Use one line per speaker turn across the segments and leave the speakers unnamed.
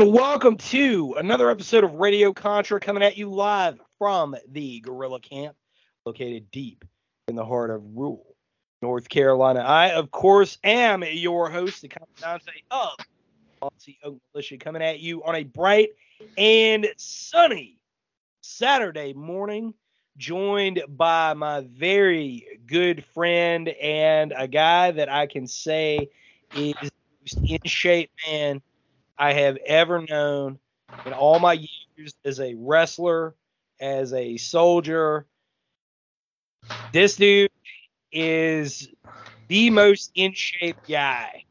and welcome to another episode of Radio Contra coming at you live from the Guerrilla Camp located deep in the heart of rural North Carolina. I, of course, am your host, the Commandante of Policy Oak Militia, coming at you on a bright and sunny Saturday morning, joined by my very good friend and a guy that I can say is the most in shape man I have ever known in all my years as a wrestler, as a soldier. This dude is the most in shape guy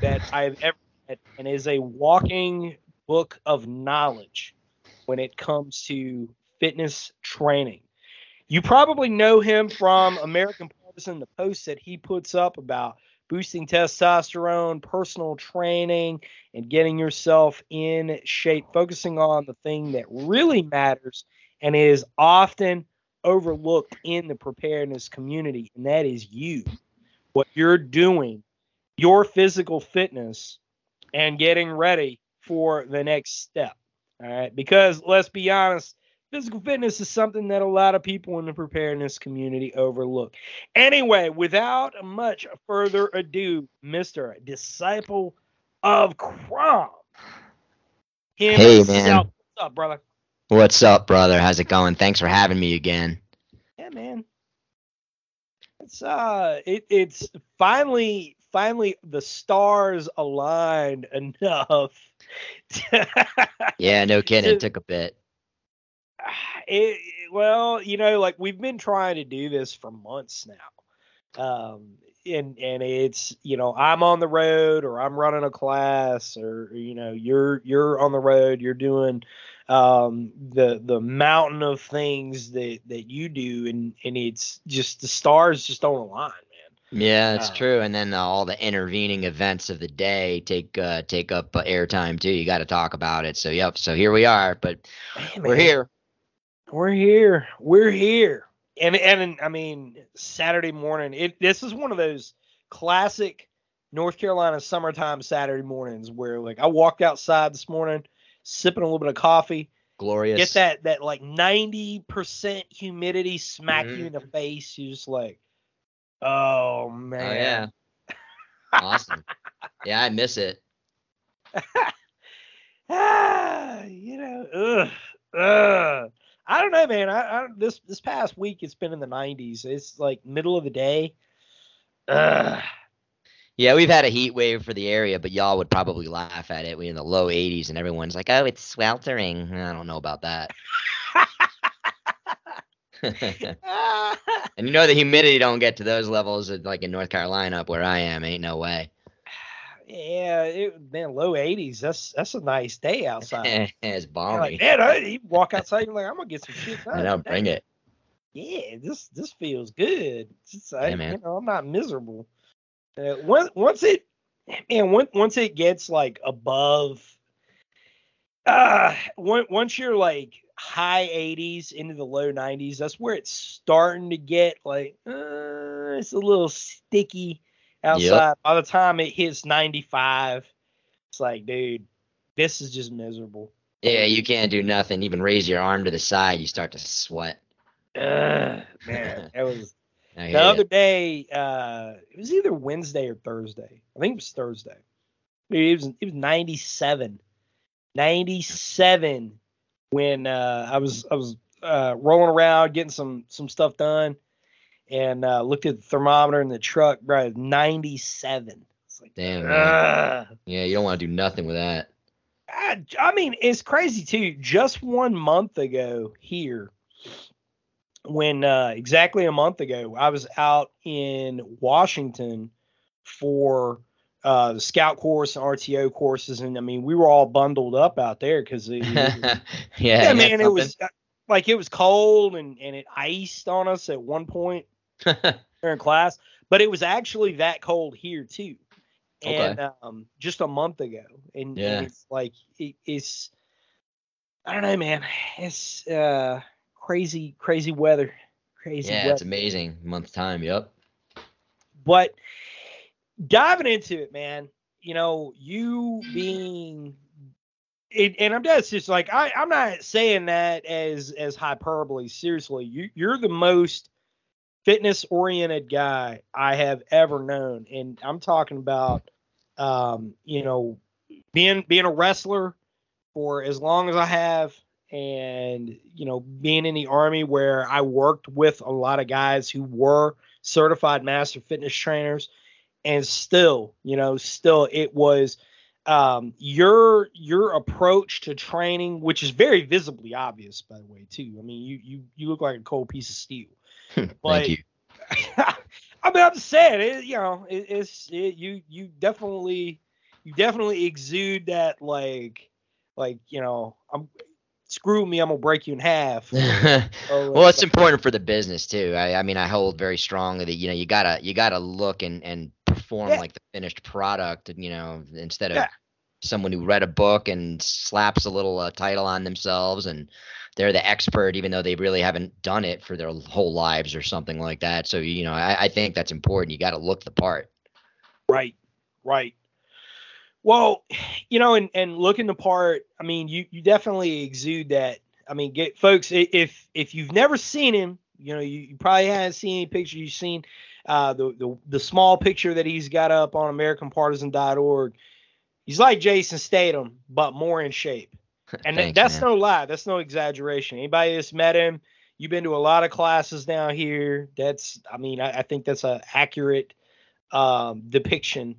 that I've ever met and is a walking book of knowledge when it comes to fitness training. You probably know him from American Partisan, the posts that he puts up about boosting testosterone, personal training, and getting yourself in shape, focusing on the thing that really matters and is often overlooked in the preparedness community, and that is you. What you're doing, your physical fitness, and getting ready for the next step. All right. Because let's be honest, physical fitness is something that a lot of people in the preparedness community overlook. Anyway, without much further ado, Mr. Disciple of Crom.
Hey, man.
What's up, brother?
What's up, brother? How's it going? Thanks for having me again.
Yeah, man. It's uh it it's finally finally the stars aligned enough.
Yeah, no kidding. It took a bit.
it, well, you know, like we've been trying to do this for months now. Um and and it's, you know, I'm on the road or I'm running a class or you know, you're you're on the road, you're doing um the the mountain of things that that you do and and it's just the stars just don't align, man.
Yeah, it's
Uh,
true. And then uh, all the intervening events of the day take uh, take up uh, airtime too. You got to talk about it. So yep. So here we are. But
Hey,
we're
man.
here.
We're here. We're here. And and I mean Saturday morning. It this is one of those classic North Carolina summertime Saturday mornings where like I walked outside this morning, sipping a little bit of coffee,
Glorious.
get that that like ninety percent humidity smack you in the face. You just like, oh
Oh
man.
yeah. awesome. Yeah, I miss it.
ah, you know, ugh, ugh. I don't know, man. I, I this this past week it's been in the 90s. It's like middle of the day. Ugh.
Yeah, we've had a heat wave for the area, but y'all would probably laugh at it. We in the low 80s, and everyone's like, "Oh, it's sweltering." I don't know about that. And you know the humidity don't get to those levels like in North Carolina up where I am. Ain't no way.
yeah, it, man, low 80s. That's that's a nice day outside.
it's
You're
balmy.
like, man, you walk outside, you're like, I'm gonna get some shit done.
I know,
today."
bring it.
yeah, this this feels good. It's just, I,
Yeah, man.
You know, I'm not miserable. Uh, once once it, man, once once it gets like above, uh, once you're like high 80s into the low 90s, that's where it's starting to get like, uh, it's a little sticky outside. By the time it hits 95, it's like, dude, this is just miserable.
Yeah, you can't do nothing. Even raise your arm to the side, you start to sweat.
Uh, man, that was. The
hear
other day, uh, it was either Wednesday or Thursday. I think it was Thursday. It was it was 97. 97 when uh, I was I was uh, rolling around getting some some stuff done and uh, looked at the thermometer in the truck, bro, it 97. It's like
Damn. Yeah, you don't want to do nothing with that.
I, I mean, it's crazy too. Just one month ago here, when uh, exactly a month ago, I was out in Washington for uh, the scout course and RTO courses, and I mean we were all bundled up out there because
yeah,
yeah, man, it was uh, like it was cold and and it iced on us at one point during class, but it was actually that cold here too,
Okay.
and um, just a month ago, and,
Yeah.
and it's like it, it's I don't know, man, it's uh crazy, crazy weather, crazy
yeah,
weather.
it's amazing. Month time. Yep.
but diving into it, man, you know, you being it, and I'm just just like I, I'm not saying that as as hyperbole. Seriously, you you're the most fitness oriented guy I have ever known, and I'm talking about um, you know being being a wrestler for as long as I have, and you know being in the army where I worked with a lot of guys who were certified master fitness trainers and still you know still it was um your your approach to training which is very visibly obvious by the way too i mean you you you look like a cold piece of steel But-
Thank you.
i mean i'm just saying it, you know it, it's it, you you definitely you definitely exude that like like you know i'm screw me i'm gonna break you in half
well, it's important for the business too. I, I mean, I hold very strongly that you know you gotta you gotta look and and perform
Yeah.
like the finished product. and You know, instead of
Yeah.
someone who read a book and slaps a little uh, title on themselves and they're the expert, even though they really haven't done it for their whole lives or something like that. So you know, I, I think that's important. You got to look the part.
Right, right. Well, you know, and and looking the part, I mean, you you definitely exude that. I mean, get folks if if you've never seen him, you know, you, you probably haven't seen any picture. You've seen uh, the the the small picture that he's got up on AmericanPartisan.org. He's like Jason Statham, but more in shape. And
Thanks,
that's
man.
no lie. That's no exaggeration. Anybody that's met him, you've been to a lot of classes down here. That's, I mean, I, I think that's a accurate um, depiction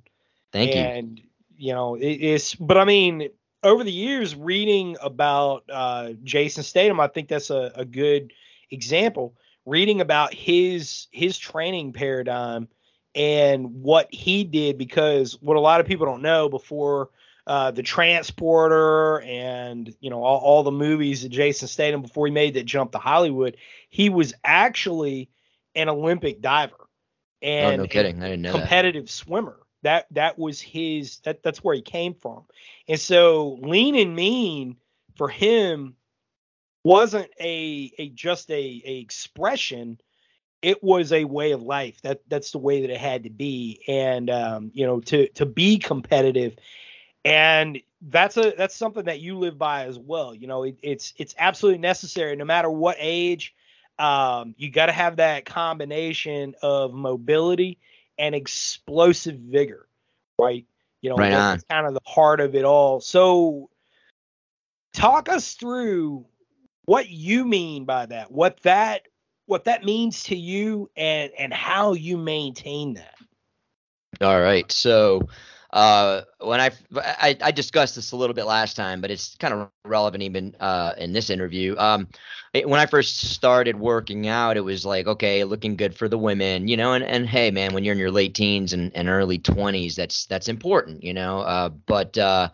Thank
and you know it, it's but i mean over the years reading about uh jason statham i think that's a, a good example reading about his his training paradigm and what he did because what a lot of people don't know before uh, the transporter and you know all, all the movies that jason statham before he made that jump to hollywood he was actually an olympic diver
Oh,
and
no
a
kidding. I didn't know that.
competitive swimmer. That that was his that that's where he came from. And so lean and mean for him wasn't a a just a, a expression. It was a way of life. That that's the way that it had to be. And um, you know, to to be competitive and that's a that's something that you live by as well. You know, it, it's it's absolutely necessary no matter what age. Um, you got to have that combination of mobility and explosive vigor, right? You know,
Right
that's kind of the heart of it all. So, talk us through what you mean by that, what that what that means to you, and and how you maintain that.
All right. So uh, when I, I I discussed this a little bit last time, but it's kind of relevant even uh, in this interview. Um, it- when I first started working out, it was like okay, looking good for the women, you know, and and hey, man, when you're in your late teens and, and early 20s, that's that's important, you know. Uh, but uh,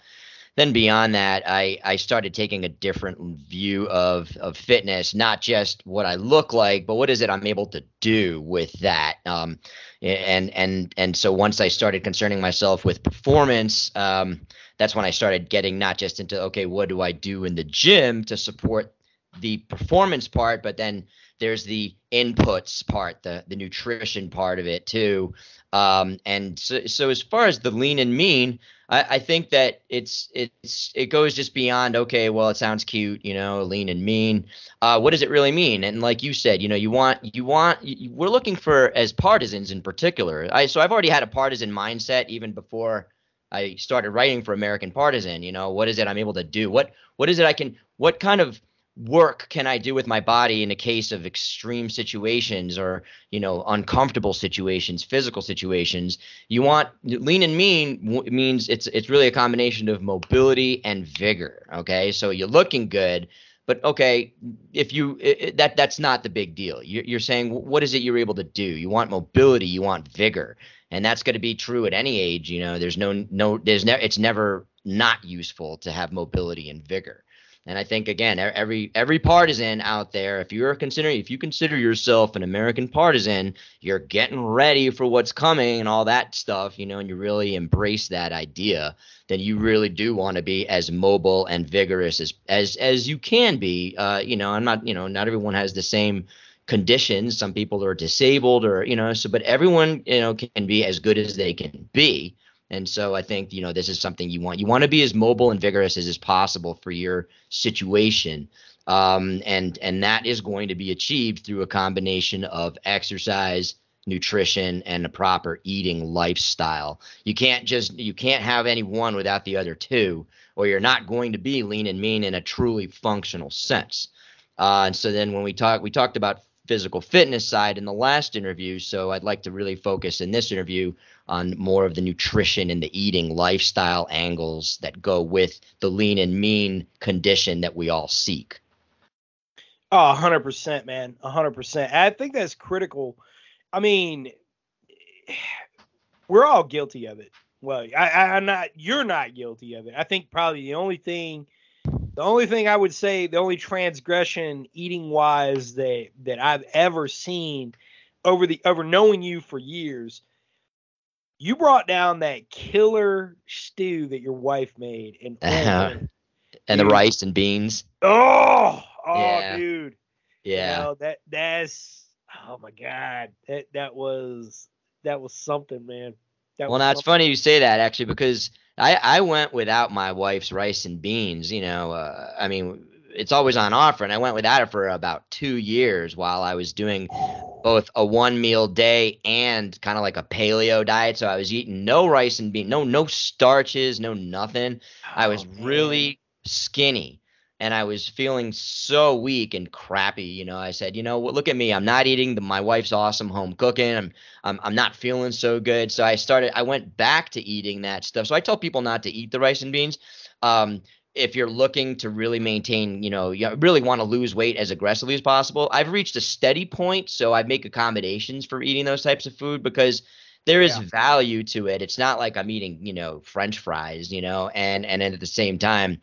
then beyond that, I, I started taking a different view of, of fitness, not just what I look like, but what is it I'm able to do with that. Um, and and and so once I started concerning myself with performance, um, that's when I started getting not just into okay, what do I do in the gym to support the performance part, but then there's the inputs part, the the nutrition part of it too. Um, and so, so as far as the lean and mean, I, I think that it's it's it goes just beyond okay. Well, it sounds cute, you know, lean and mean. Uh, what does it really mean? And like you said, you know, you want you want you, we're looking for as partisans in particular. I so I've already had a partisan mindset even before I started writing for American Partisan. You know, what is it I'm able to do? What what is it I can? What kind of work can I do with my body in a case of extreme situations or you know uncomfortable situations, physical situations? You want lean and mean means it's it's really a combination of mobility and vigor. Okay, so you're looking good, But okay, if you it, that that's not the big deal. You're, you're saying what is it you're able to do? You want mobility, you want vigor, and that's going to be true at any age. You know, there's no no there's never it's never not useful to have mobility and vigor. And I think again, every every partisan out there, if you're considering, if you consider yourself an American partisan, you're getting ready for what's coming and all that stuff, you know, and you really embrace that idea, then you really do want to be as mobile and vigorous as as as you can be. Uh, you know, I'm not, you know, not everyone has the same conditions. Some people are disabled, or you know, so but everyone, you know, can be as good as they can be. And so I think, you know, this is something you want. You want to be as mobile and vigorous as is possible for your situation. Um, and and that is going to be achieved through a combination of exercise, nutrition, and a proper eating lifestyle. You can't just you can't have any one without the other two, or you're not going to be lean and mean in a truly functional sense. Uh, and so then when we talk, we talked about physical fitness side in the last interview. So I'd like to really focus in this interview on more of the nutrition and the eating lifestyle angles that go with the lean and mean condition that we all seek.
Oh, 100%, man. 100%. I think that's critical. I mean, we're all guilty of it. Well, I, I, I'm not, you're not guilty of it. I think probably the only thing, the only thing I would say, the only transgression eating wise that, that I've ever seen over the, over knowing you for years you brought down that killer stew that your wife made and
uh-huh. and the rice and beans.
Oh, oh, yeah. dude.
Yeah.
You know, that that's oh my god. That that was that was something, man.
That well, now it's funny you say that actually because I I went without my wife's rice and beans. You know, uh, I mean, it's always on offer, and I went without it for about two years while I was doing both a one meal day and kind of like a paleo diet. So I was eating no rice and bean, no no starches, no nothing. Oh, I was man. really skinny and I was feeling so weak and crappy. You know, I said, you know, look at me. I'm not eating the, my wife's awesome home cooking. I'm, I'm I'm not feeling so good. So I started. I went back to eating that stuff. So I tell people not to eat the rice and beans. Um, if you're looking to really maintain, you know, you really want to lose weight as aggressively as possible, I've reached a steady point, so I make accommodations for eating those types of food because there is yeah. value to it. It's not like I'm eating, you know, French fries, you know, and and at the same time,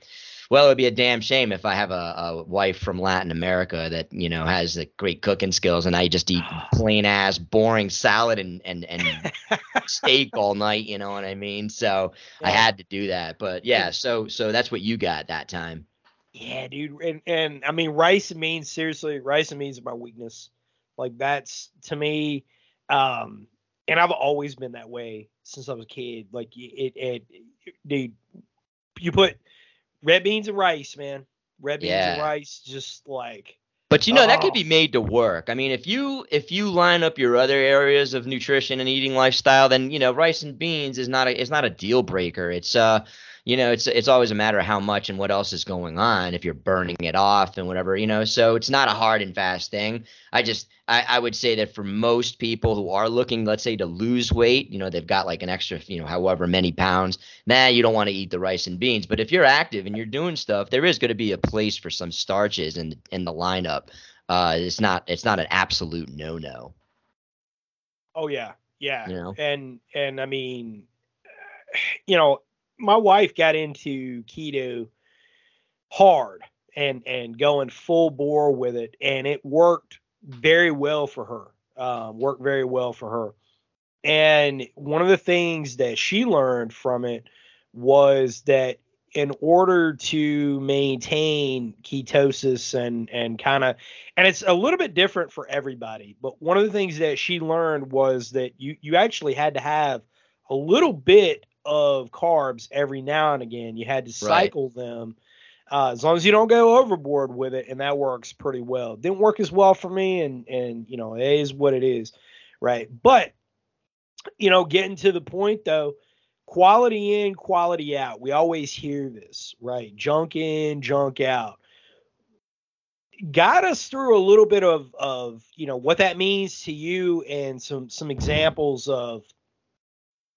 well, it would be a damn shame if I have a, a wife from Latin America that you know has the great cooking skills, and I just eat plain ass, boring salad and and and steak all night. You know what I mean? So yeah. I had to do that. But yeah, so so that's what you got that time.
Yeah, dude, and and I mean, rice and beans. Seriously, rice and beans are my weakness. Like that's to me, um, and I've always been that way since I was a kid. Like it, it, it dude, you put red beans and rice, man. Red beans yeah. and rice, just like.
But you know oh. that could be oh. made to work. I mean, if you if you line up your other areas of nutrition and eating lifestyle, then you know rice and beans is not a it's not a deal breaker. It's uh you know, it's it's always a matter of how much and what else is going on if you're burning it off and whatever, you know. So it's not a hard and fast thing. I just I, I would say that for most people who are looking, let's say, to lose weight, you know, they've got like an extra, you know, however many pounds, nah, you don't want to eat the rice and beans. But if you're active and you're doing stuff, there is going to be a place for some starches in in the lineup. Uh, it's not it's not an absolute no no.
Oh yeah, yeah, you know? and and I mean, you know, my wife got into keto hard and and going full bore with it, and it worked very well for her. Um, worked very well for her. And one of the things that she learned from it was that in order to maintain ketosis and and kind of and it's a little bit different for everybody but one of the things that she learned was that you you actually had to have a little bit of carbs every now and again. You had to cycle right. them. Uh, as long as you don't go overboard with it, and that works pretty well. Didn't work as well for me, and and you know it is what it is, right? But you know, getting to the point though, quality in, quality out. We always hear this, right? Junk in, junk out. Got us through a little bit of of you know what that means to you, and some some examples of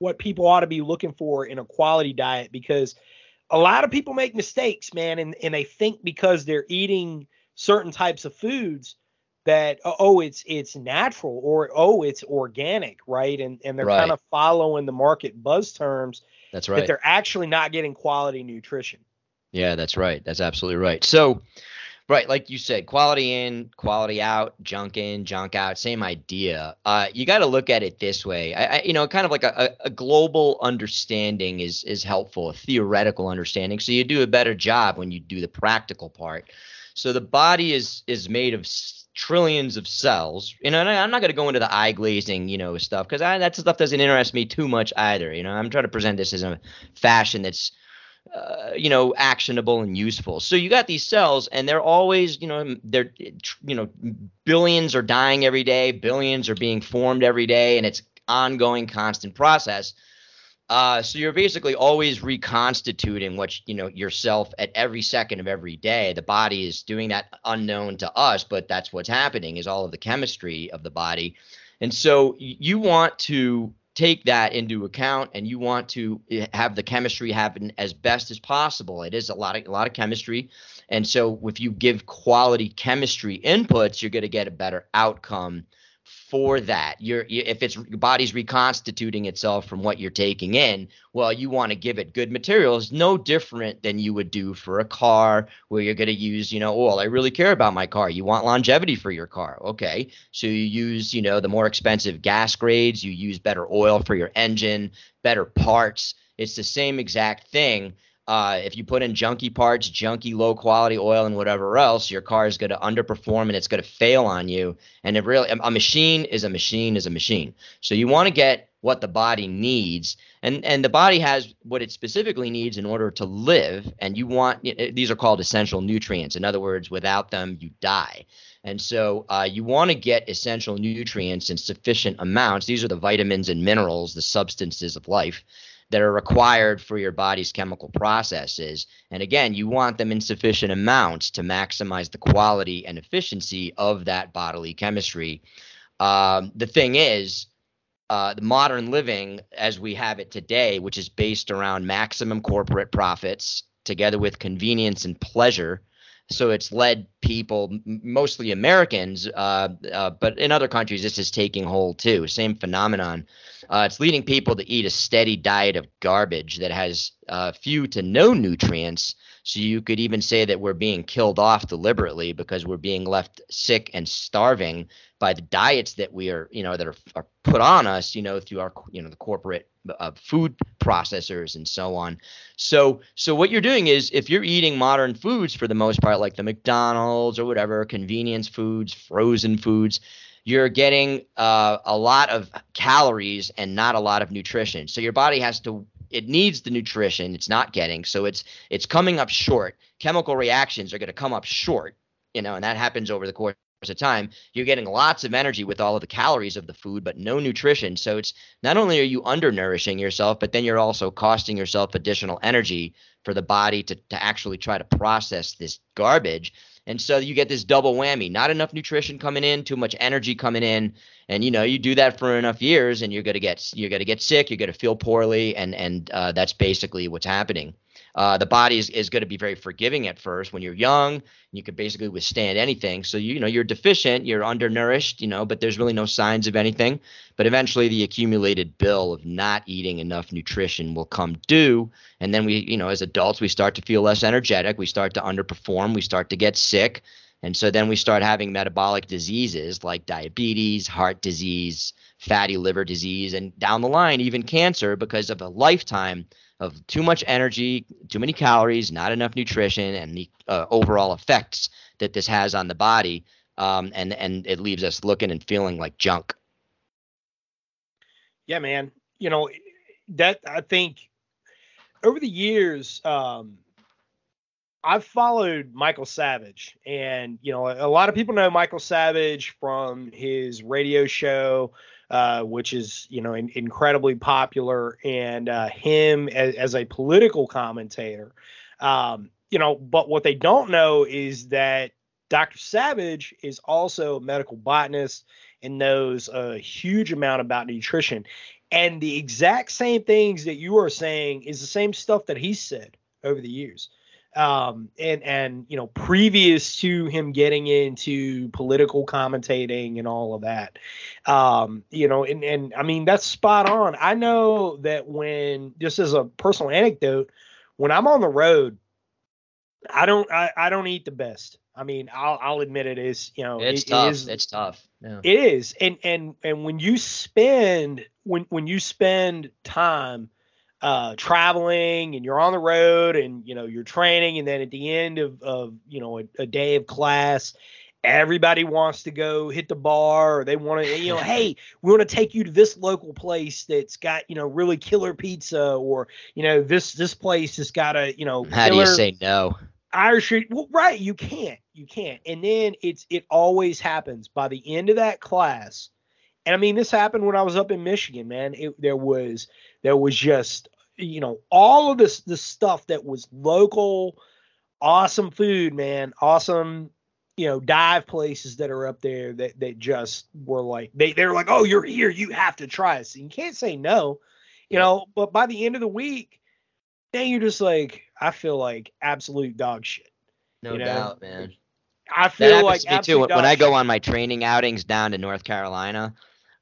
what people ought to be looking for in a quality diet because a lot of people make mistakes, man, and, and they think because they're eating certain types of foods that uh, oh it's it's natural or oh it's organic, right? And and they're
Right.
kind of following the market buzz terms
That's right.
that they're actually not getting quality nutrition.
Yeah, that's right. That's absolutely right. So, right, like you said, quality in, quality out, junk in, junk out, same idea. Uh, you got to look at it this way. I, I, you know, kind of like a, a, global understanding is is helpful, a theoretical understanding. So you do a better job when you do the practical part. So the body is is made of trillions of cells. You know, I'm not going to go into the eye glazing, you know, stuff because that stuff doesn't interest me too much either. You know, I'm trying to present this as a fashion that's uh, you know, actionable and useful. So you got these cells, and they're always, you know, they're, you know, billions are dying every day, billions are being formed every day, and it's ongoing, constant process. Uh, so you're basically always reconstituting what you know yourself at every second of every day. The body is doing that unknown to us, but that's what's happening. Is all of the chemistry of the body, and so you want to take that into account and you want to eh, have the chemistry happen as best as possible. It is a lot of a lot of chemistry. And so if you give quality chemistry inputs you're going to get a better outcome for that you're you, if it's your body's reconstituting itself from what you're taking in well you want to give it good materials no different than you would do for a car where you're going to use you know oil. i really care about my car you want longevity for your car okay so you use, you know, the more expensive gas grades, you use better oil for your engine, better parts. It's the same exact thing. Uh, if you put in junky parts, junky low quality oil, and whatever else, your car is going to underperform and it's going to fail on you. And it really, a machine is a machine is a machine. So you want to get what the body needs, and and the body has what it specifically needs in order to live. And you want these are called essential nutrients. In other words, without them, you die. And so uh, you want to get essential nutrients in sufficient amounts. These are the vitamins and minerals, the substances of life that are required for your body's chemical processes. And again, you want them in sufficient amounts to maximize the quality and efficiency of that bodily chemistry. Um, the thing is, uh, the modern living as we have it today, which is based around maximum corporate profits together with convenience and pleasure, so it's led people, mostly Americans, uh, uh, but in other countries this is taking hold too. Same phenomenon. Uh, it's leading people to eat a steady diet of garbage that has uh, few to no nutrients. So you could even say that we're being killed off deliberately because we're being left sick and starving by the diets that we are, you know, that are, are put on us, you know, through our, you know, the corporate uh, food processors and so on. So, so what you're doing is, if you're eating modern foods for the most part, like the McDonald's or whatever, convenience foods, frozen foods, you're getting uh, a lot of calories and not a lot of nutrition. So your body has to it needs the nutrition it's not getting so it's it's coming up short. Chemical reactions are going to come up short you know and that happens over the course of time. You're getting lots of energy with all of the calories of the food but no nutrition. So it's not only are you undernourishing yourself but then you're also costing yourself additional energy for the body to, to actually try to process this garbage and so you get this double whammy not enough nutrition coming in too much energy coming in. And you know you do that for enough years and you're to get you're to get sick you're to feel poorly and and uh, that's basically what's happening uh, the body is, is going to be very forgiving at first when you're young you can basically withstand anything. So you know you're deficient you're undernourished you know but there's really no signs of anything. But eventually the accumulated bill of not eating enough nutrition will come due and then we you know as adults we start to feel less energetic we start to underperform we start to get sick and so then we start having metabolic diseases like diabetes, heart disease, fatty liver disease, and down the line, even cancer because of a lifetime of too much energy, too many calories, not enough nutrition, and the uh, overall effects that this has on the body. Um, and, and it leaves us looking and feeling like junk.
Yeah, man. You know, that I think over the years, um, I've followed Michael Savage, and you know, a lot of people know Michael Savage from his radio show, uh, which is you know in, incredibly popular, and uh, him as, as, a political commentator. Um, you know, but what they don't know is that Dr. Savage is also a medical botanist and knows a huge amount about nutrition. And the exact same things that you are saying is the same stuff that he said over the years. Um, and and you know, previous to him getting into political commentating and all of that, um, you know, and and I mean that's spot on. I know that when just as a personal anecdote, when I'm on the road, I don't I, I don't eat the best. I mean, I'll I'll admit it is, you know,
It's
it- it
tough.
is-
it's tough. Yeah.
it is, and and and when you spend when when you spend time uh, traveling and you're on the road and you know you're training, and then at the end of of you know a, a day of class, everybody wants to go hit the bar or they want to you know hey we want to take you to this local place that's got you know really killer pizza or you know this this place has got a you know
How do you say no?
Irish, well, right? You can't, you can't. And then it's it always happens by the end of that class. And I mean, this happened when I was up in Michigan, man. It, there was there was just you know all of this this stuff that was local, awesome food, man, awesome. You know, dive places that are up there that that just were like they they're like, oh, you're here, you have to try it. So you can't say no, you know. But by the end of the week, then you're just like, I feel like absolute dog shit.
No
you know,
doubt, man.
I
That
feel
happens
like
to me too. When, when I go on my training outings down to North Carolina,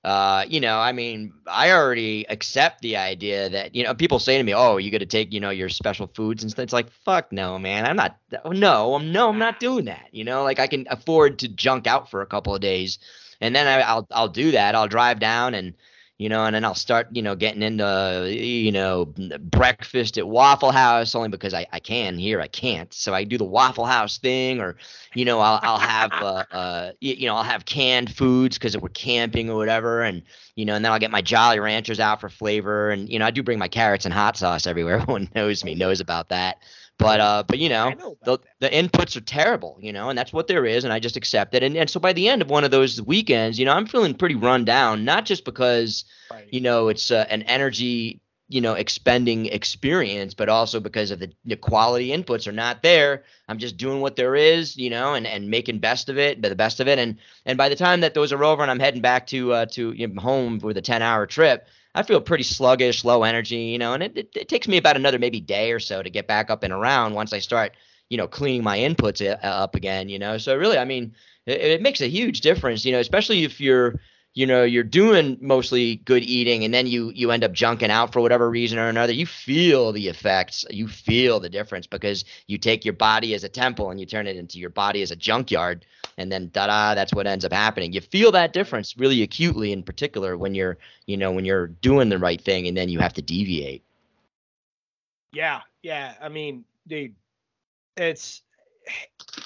uh, you know, I mean, I already accept the idea that you know people say to me, "Oh, you got to take you know your special foods and stuff." It's like, fuck no, man. I'm not. No, I'm no, I'm not doing that. You know, like I can afford to junk out for a couple of days, and then I, I'll I'll do that. I'll drive down and. You know, and then I'll start, you know, getting into, you know, breakfast at Waffle House only because I, I can here. I can't. So I do the Waffle House thing or, you know, I'll, I'll have, uh, uh, you, know, I'll have canned foods because we're camping or whatever. And, you know, and then I'll get my Jolly Ranchers out for flavor. And, you know, I do bring my carrots and hot sauce everywhere. Everyone knows me, knows about that. But, uh, but, you know,
know
the, the inputs are terrible, you know, and that's what there is, and I just accept it. And, and so by the end of one of those weekends, you know, I'm feeling pretty run down, not just because,
Right.
you know, it's uh, an energy, you know, expending experience, but also because of the, the quality inputs are not there. I'm just doing what there is, you know, and, and making best of it, the best of it. And and by the time that those are over and I'm heading back to uh, to you know, home with a 10 hour trip, I feel pretty sluggish, low energy, you know, and it, it, it takes me about another maybe day or so to get back up and around once I start, you know, cleaning my inputs uh, up again, you know. So really, I mean, it, it makes a huge difference, you know, especially if you're, you know, you're doing mostly good eating and then you you end up junking out for whatever reason or another. You feel the effects, you feel the difference because you take your body as a temple and you turn it into your body as a junkyard and then da-da that's what ends up happening you feel that difference really acutely in particular when you're you know when you're doing the right thing and then you have to deviate
Yeah, yeah. I mean, dude, it's.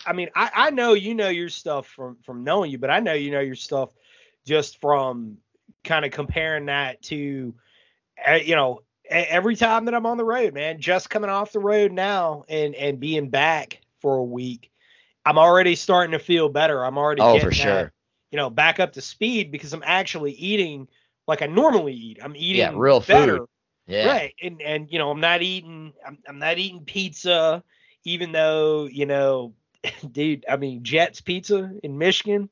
I mean, I I know you know your stuff from from knowing you, but I know you know your stuff just from kind of comparing that to, uh, you know, every time that I'm on the road, man. Just coming off the road now and and being back for a week, I'm already starting to feel better. I'm already
oh
getting
for
that,
sure
you know, back up to speed because I'm actually eating like I normally eat. I'm eating
Yeah, real
better.
food. yeah
Right. And and you know, I'm not eating I'm I'm not eating pizza, even though, you know, dude, I mean Jets pizza in Michigan.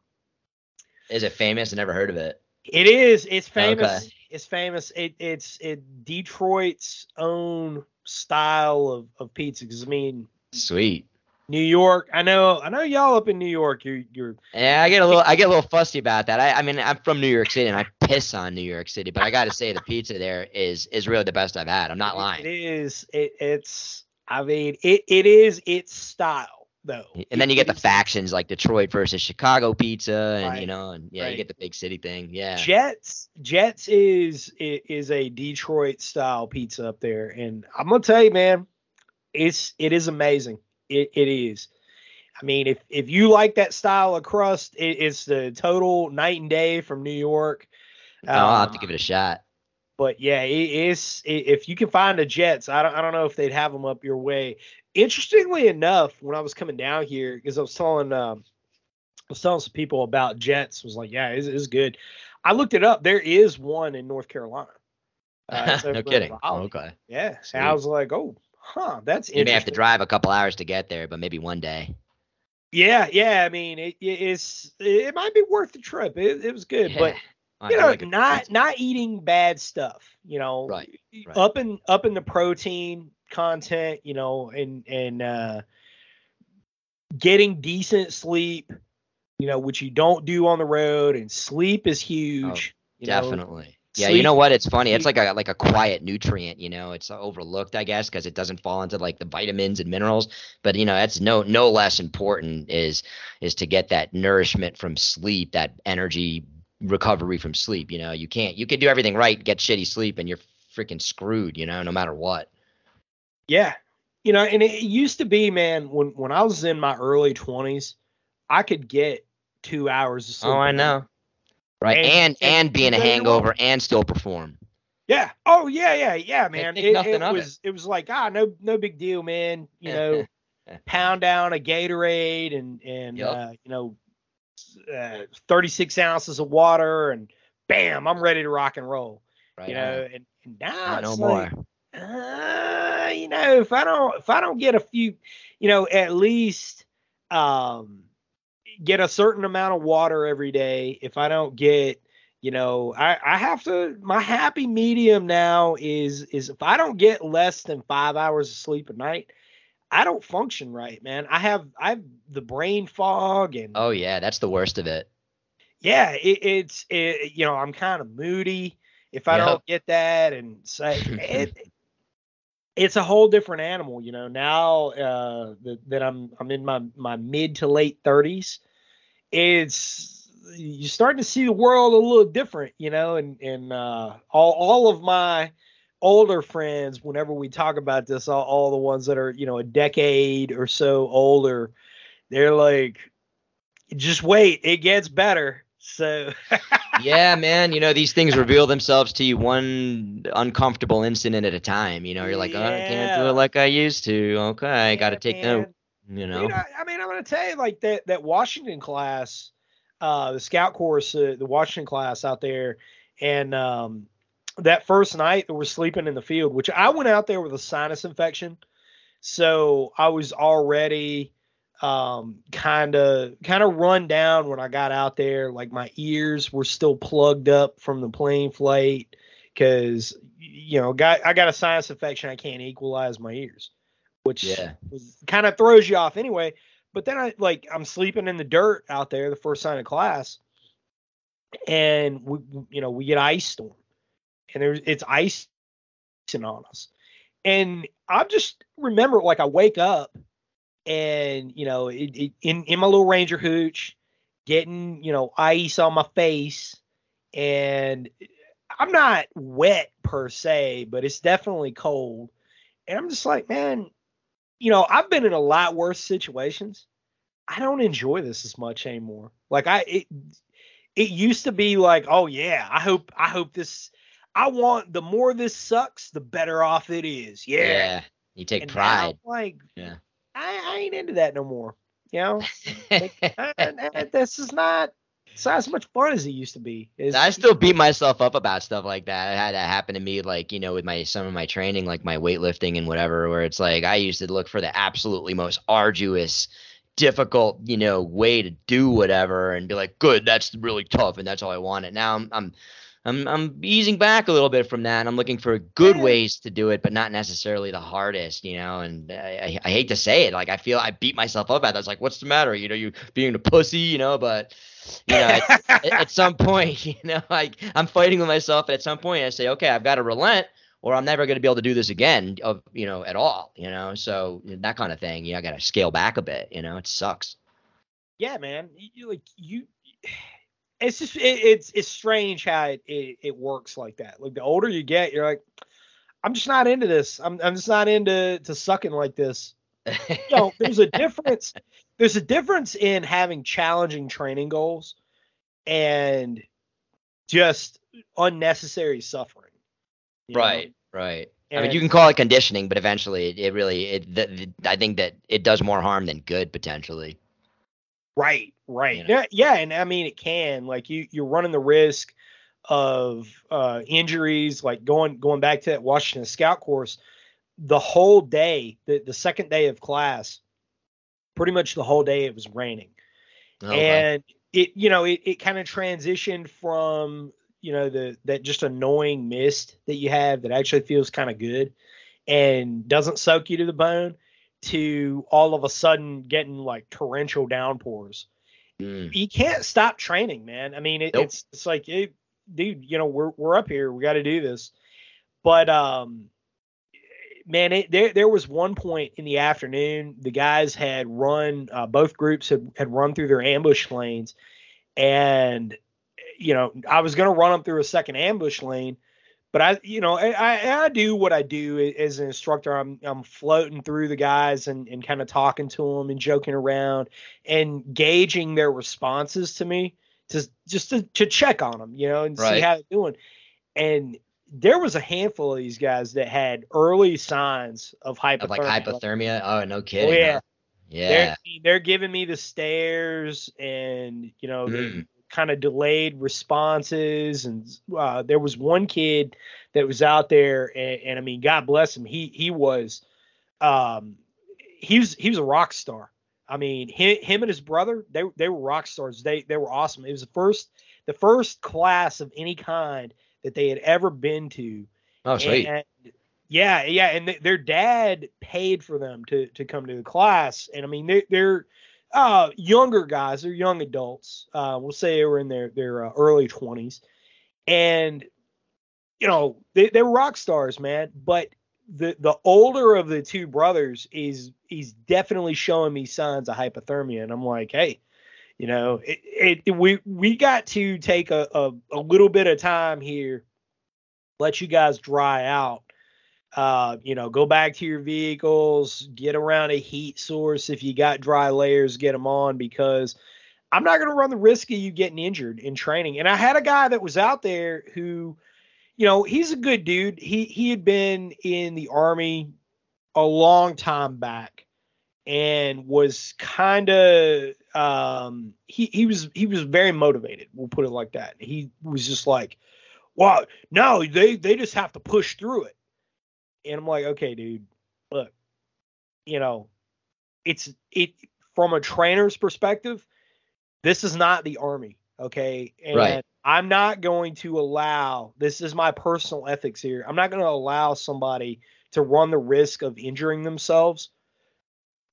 is it famous i never heard of it
It is, it's famous.
Okay.
It's famous. It it's it Detroit's own style of, of pizza. Cause I mean
sweet
New York, I know I know y'all up in New York, you're you're
yeah i get a little i get a little fussy about that i i mean i'm from new york city and i piss on new york city but i gotta say the pizza there is is really the best i've had i'm not lying
It is it it's I mean it it is its style though.
and then you get the factions like Detroit versus Chicago pizza, and
Right,
you know, and yeah,
right.
you get the big city thing. Yeah,
Jets Jets is is a Detroit style pizza up there, and I'm gonna tell you, man, it's it is amazing. It it is. I mean, if if you like that style of crust, it, it's the total night and day from New York.
Oh, I'll have to
Um,
give it a shot.
but yeah, it is. i if you can find the Jets, I don't I don't know if they'd have them up your way. Interestingly enough, when I was coming down here, because I was telling um, I was telling some people about Jets, was like, yeah, it's, it's good. I looked it up. There is one in North Carolina. Uh,
no kidding. Okay.
Yeah, I was like, oh, huh, that's
You may have to drive a couple hours to get there, but maybe one day.
Yeah, yeah. I mean, it, it's it might be worth the trip. It, it was good, but you know,
like
not
pizza.
not eating bad stuff. You know,
Right, right.
up in up in the protein, content, you know, and and uh, getting decent sleep, you know, which you don't do on the road, and sleep is huge. you know.
Yeah,
sleep-
you know what? It's funny. It's like a like a quiet nutrient. You know, it's overlooked, I guess, because it doesn't fall into like the vitamins and minerals. But you know, that's no no less important is is to get that nourishment from sleep, that energy recovery from sleep. You know, you can't you can do everything right, get shitty sleep, and you're freaking screwed. You know, no matter what.
Yeah. You know, and it used to be, man, when when I was in my early twenties, I could get two hours of oh, sleep.
Oh, I know. Right,
And-
and
and
and, be in a hangover and still perform.
Yeah. Oh yeah, yeah, yeah, man. It, it
of it.
was it. was like ah, no no big deal, man. You know, pound down a Gatorade and and
Yep.
uh, you know, uh, 36 ounces of water and bam, I'm ready to rock and roll.
Right.
You know, and, and now
no
it's
more.
like, uh, you know, if I don't if I don't get a few, you know, at least um get a certain amount of water every day. If I don't get, you know, I I have to my happy medium now is is if I don't get less than 5 hours of sleep a night, I don't function right, man. I have I have the brain fog and
Oh yeah, that's the worst of it.
yeah, it, it's it, you know I'm kind of moody if I
Yep.
don't get that, and say it, it's a whole different animal. You know now uh, that, that I'm I'm in my my mid to late thirties, it's you're starting to see the world a little different. You know, and and uh, all all of my older friends, whenever we talk about this, all, all the ones that are you know a decade or so older, they're like, just wait, it gets better. So
yeah, man. You know, these things reveal themselves to you one uncomfortable incident at a time. You know, you're like, oh, I can't do it like I used to. Okay, I got to take
man.
note. You know,
I mean, I'm gonna tell you, like that that Washington class, uh, the scout course, uh, the Washington class out there, and um, that first night that we're sleeping in the field, which I went out there with a sinus infection, so I was already um kind of kind of run down when I got out there. Like my ears were still plugged up from the plane flight because you know, got I got a sinus infection. I can't equalize my ears, which
Yeah.
was kind of throws you off anyway. But then I like I'm sleeping in the dirt out there the first sign of class, and we you know we get ice storm, and there's it's icing on us, and I just remember like I wake up, and you know it, it, in in my little Ranger hooch, getting you know ice on my face, and I'm not wet per se, but it's definitely cold, and I'm just like man, you know I've been in a lot worse situations. I don't enjoy this as much anymore. Like I it it used to be like, oh yeah, I hope I hope this I want the more this sucks, the better off it is. Yeah.
yeah. You take
And
pride.
like
Yeah.
I, I ain't into that no more. You know? I- I- this is not it's not as much fun as it used to be. It's-
I still beat myself up about stuff like that. I had that happen to me, like you know, with my some of my training, like my weightlifting and whatever, where it's like I used to look for the absolutely most arduous, difficult, you know, way to do whatever, and be like, good, that's really tough, and that's all I wanted. Now I'm I'm I'm I'm easing back a little bit from that, I'm looking for good ways to do it, but not necessarily the hardest, you know. And I, I, I hate to say it, like I feel I beat myself up at that. It's like, what's the matter? You know, you being a pussy, you know, but you know, at, at- some point, you know, like I'm fighting with myself. And at some point, I say, okay, I've got to relent, or I'm never going to be able to do this again, of you know, at all. You know, so that kind of thing. You know, I got to scale back a bit. You know, it sucks.
yeah, man. You, you- like you it's just it, it's it's strange how it, it it works like that. Like the older you get, you're like, I'm just not into this. I'm I'm just not into to sucking like this. you know, there's a difference. There's a difference in having challenging training goals and just unnecessary suffering. you know?
right, right. I mean, you can call it conditioning, but eventually, it, it really, it, the, the, I think that it does more harm than good potentially.
Right, right.
You know?
Yeah, yeah, and I mean it can. Like you you're running the risk of uh injuries, like going going back to that Washington scout course, the whole day, the, the second day of class, pretty much the whole day it was raining.
Okay.
and it you know it, it kind of transitioned from you know the that just annoying mist that you have that actually feels kind of good and doesn't soak you to the bone to all of a sudden getting like torrential downpours.
Mm.
You can't stop training, man. I mean, it,
Nope.
it's it's like, it, dude, you know, we're we're up here, we got to do this. But um, man, it, there there was one point in the afternoon, the guys had run, uh, both groups had had run through their ambush lanes, and you know, I was gonna run them through a second ambush lane. But I, you know, I, I, I do what I do as an instructor. I'm, I'm floating through the guys and, and kind of talking to them and joking around and gauging their responses to me to just to, to check on them, you know, and see how they're doing. And there was a handful of these guys that had early signs of hypothermia.
Of like hypothermia. Oh, no kidding.
Oh, yeah.
huh? Yeah.
They're, they're giving me the stares and, you know, the
Mm.
kind of delayed responses. And uh, there was one kid that was out there, and, and I mean, God bless him. He he was, um, he was he was a rock star. I mean, him, him and his brother, they they were rock stars. They they were awesome. It was the first the first class of any kind that they had ever been to.
oh, sweet.
And, yeah, yeah, and th- their dad paid for them to to come to the class, and I mean they, they're uh, younger guys, they're young adults. Uh, we'll say they were in their their uh, early twenties, and you know they they were rock stars, man. But the the older of the two brothers is he's definitely showing me signs of hypothermia, and I'm like, hey, you know, it, it we we got to take a, a a little bit of time here, let you guys dry out. Uh, you know, go back to your vehicles, get around a heat source. If you got dry layers, get them on because I'm not going to run the risk of you getting injured in training. And I had a guy that was out there who, you know, he's a good dude. He he had been in the army a long time back and was kind of um he he was he was very motivated we'll put it like that. He was just like well no they they just have to push through it. And i'm like okay dude look you know it's it from a trainer's perspective this is not the army okay? And
Right.
i'm not going to allow this is my personal ethics here i'm not going to allow somebody to run the risk of injuring themselves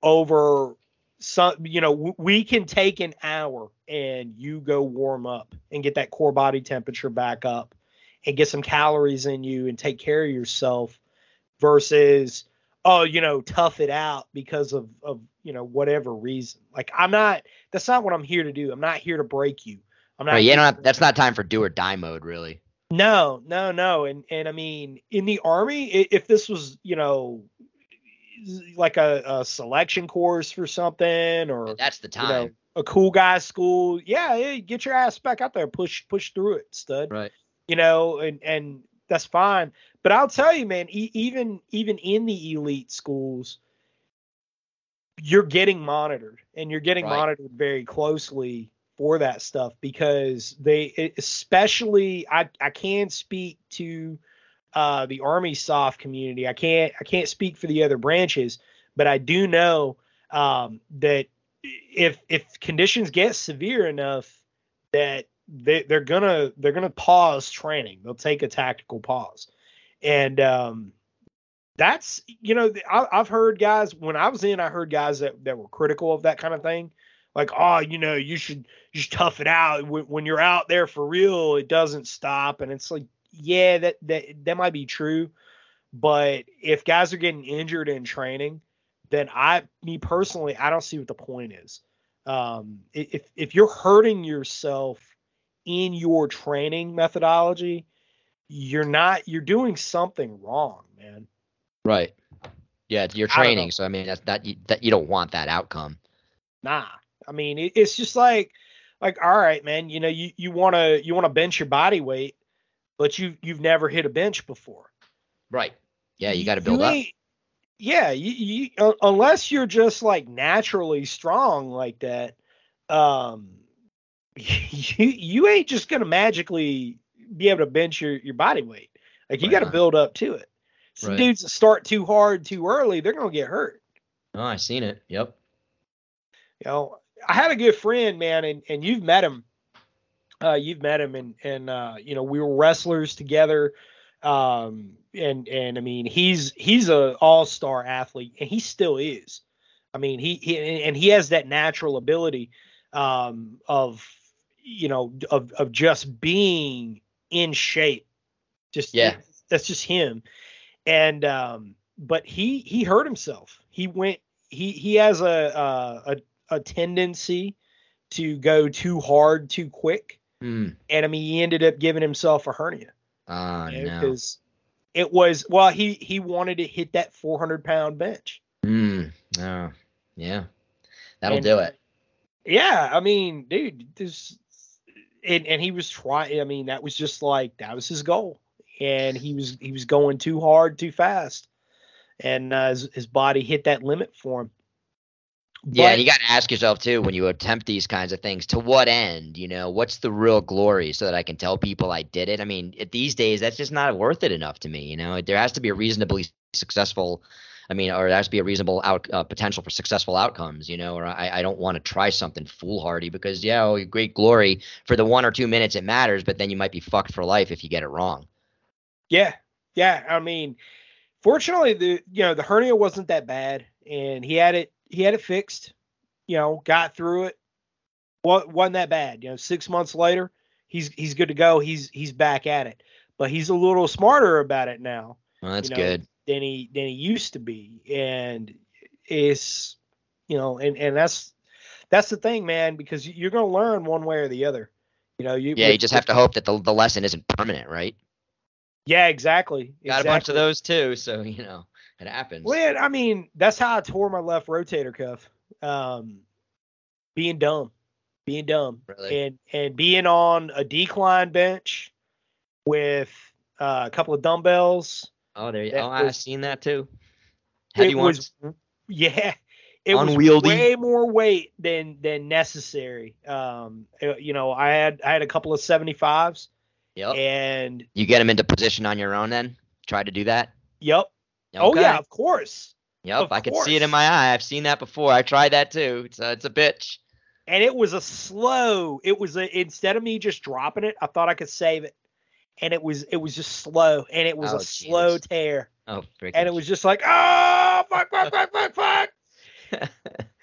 over some you know w- we can take an hour and you go warm up and get that core body temperature back up and get some calories in you and take care of yourself versus oh you know tough it out because of of you know whatever reason like i'm not that's not what i'm here to do i'm not here to break you i'm not
Right, yeah, that's not time for do or die mode, really.
no, no, no. And and I mean, in the army, if this was, you know, like a, a selection course for something or
That's the
you know,
time.
a cool guy school, yeah, yeah, get your ass back out there, push push through it, stud.
Right.
You know, and and that's fine. But I'll tell you, man, e- even even in the elite schools, you're getting monitored, and you're getting
Right.
monitored very closely for that stuff because they, especially, I I can speak to uh, the Army SOF community. I can't I can't speak for the other branches, but I do know um, that if if conditions get severe enough that they, they're gonna they're gonna pause training. They'll take a tactical pause, and um, that's you know I, I've heard guys when I was in I heard guys that that were critical of that kind of thing, like oh you know you should should tough it out when, when you're out there for real it doesn't stop and it's like yeah that that that might be true, but if guys are getting injured in training, then I me personally I don't see what the point is. Um, if if you're hurting yourself in your training methodology, you're not you're doing something wrong, man.
Right. Yeah, you're
I
training, so I mean that's that you, that you don't want that outcome.
Nah. I mean, it, it's just like like all right, man, you know, you you want to you want to bench your body weight, but you you've never hit a bench before.
Right. Yeah, you got to build up.
Yeah, you, you uh, unless you're just like naturally strong like that, um, you you ain't just gonna magically be able to bench your your body weight. Like you
Right
got to build up to it. Some
Right.
dudes that start too hard too early, they're gonna get hurt.
Oh, I seen it. Yep.
You know, I had a good friend, man, and and you've met him. Uh, you've met him, and and uh, you know we were wrestlers together. Um, and and I mean he's he's a all star athlete and he still is. I mean he, he and he has that natural ability um, of you know of of just being in shape. Just
Yeah.
that's just him. And um, but he he hurt himself. He went he he has a a a, a tendency to go too hard too quick
Hmm.
and I mean he ended up giving himself a hernia
Oh no.
because it was well he he wanted to hit that 400 pound bench.
Hmm. Oh. Yeah. That'll
And-
do it.
Yeah, I mean, dude, this and and he was trying. I mean, that was just like that was his goal, and he was he was going too hard, too fast, and uh, his, his body hit that limit for him.
Yeah,
But-
and you got to ask yourself too when you attempt these kinds of things, to what end? You know, what's the real glory so that I can tell people I did it? I mean, at these days, that's just not worth it enough to me. You know, there has to be a reasonably successful. I mean, or there has to be a reasonable out uh, potential for successful outcomes. You know, or I, I don't want to try something foolhardy because yeah, oh, great glory for the one or two minutes it matters, but then you might be fucked for life if you get it wrong.
Yeah, yeah. I mean, fortunately, the you know the hernia wasn't that bad, and he had it he had it fixed. You know, got through it. What wasn't that bad? You know, six months later, he's he's good to go. He's he's back at it, but he's a little smarter about it now
Well, that's
You know,
good.
than he than he used to be, and it's you know, and and that's that's the thing, man, because you're gonna learn one way or the other. You know, you
Yeah, you just have to hope that the the lesson isn't permanent, right?
Yeah, exactly.
Got a bunch of those too, so you know it happens.
Well, I mean, that's how I tore my left rotator cuff. Um, being dumb, being dumb,
Really?
and and being on a decline bench with uh, a couple of dumbbells.
Oh, there you. Oh, I've seen that too. Heavy
it
ones.
was, yeah, it
Unwieldy.
was way more weight than than necessary. Um, uh, you know, I had I had a couple of seventy fives,
Yep.
and
You get them into position on your own then? Try to do that?
yep. Oh yeah, of course.
Yep,
of
I could see it in my eye. I've seen that before. I tried that too. It's a, it's a bitch.
and it was a slow it was a instead of me just dropping it i thought i could save it and it was it was just slow and it was
Oh,
a slow tear
Oh, freaking.
and it was just like oh fuck fuck fuck fuck fuck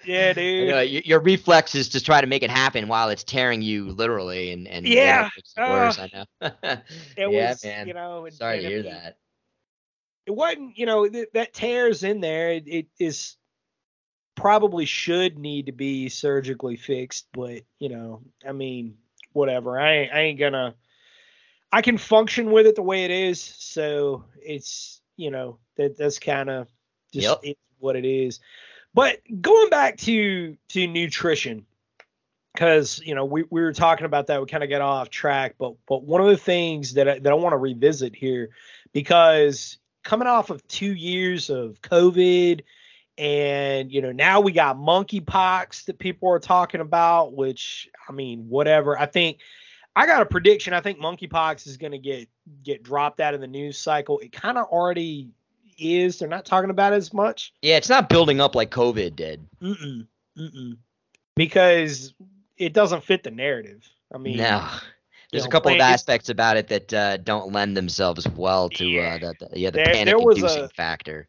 yeah
You
dude
know, y- your reflex is to try to make it happen while it's tearing you literally, and and
Yeah,
it it worse. I know.
it
yeah,
was
man.
you know
Sorry to hear that.
It wasn't you know th- that tears in there. It, it is probably should need to be surgically fixed but you know i mean whatever. I ain't, I ain't gonna i can function with it the way it is so it's you know that that's kind of just
Yep.
what it is. But going back to to nutrition because you know we, we were talking about that. We kind of got off track but but one of the things that I, that I want to revisit here because coming off of two years of COVID, and you know now we got monkeypox that people are talking about. Which I mean, whatever. I think I got a prediction. I think monkeypox is going to get get dropped out of the news cycle. It kind of already is. They're not talking about it as much.
Yeah, it's not building up like COVID did.
Mm-mm, mm-mm. Because it doesn't fit the narrative. I mean,
no. There's
know,
a couple of aspects about it that uh, don't lend themselves well to
Yeah.
uh, the, the yeah the
There-
panic
there
inducing
a-
factor.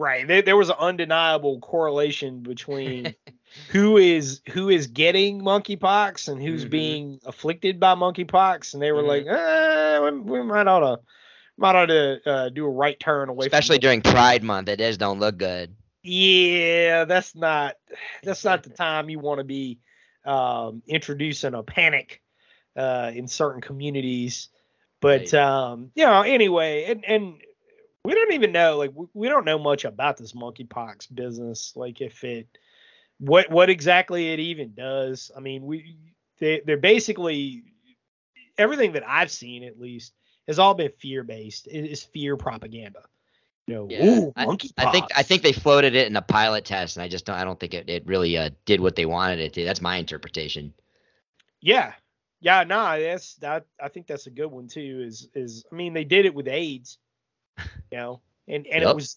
Right. There, there was an undeniable correlation between who is who is getting monkeypox and who's
Mhm.
being afflicted by monkeypox, and they were
Mhm.
like, eh, we, we might ought to might ought to uh, do a right turn away.
Especially during Pride Month, it just don't look good.
yeah, that's not that's not the time you want to be um, introducing a panic uh, in certain communities. But
Right.
um, you know, anyway, and and we don't even know like we, we don't know much about this monkeypox business. Like if it what what exactly it even does. I mean, we they they're basically everything that I've seen at least has all been fear based. It is fear propaganda. You know,
Yeah,
ooh,
I-
monkeypox.
I think I think they floated it in a pilot test, and I just don't I don't think it, it really uh, did what they wanted it to. That's my interpretation.
Yeah. Yeah, no, that's that I think that's a good one too. Is is I mean they did it with AIDS, you know, and and
Yep.
it was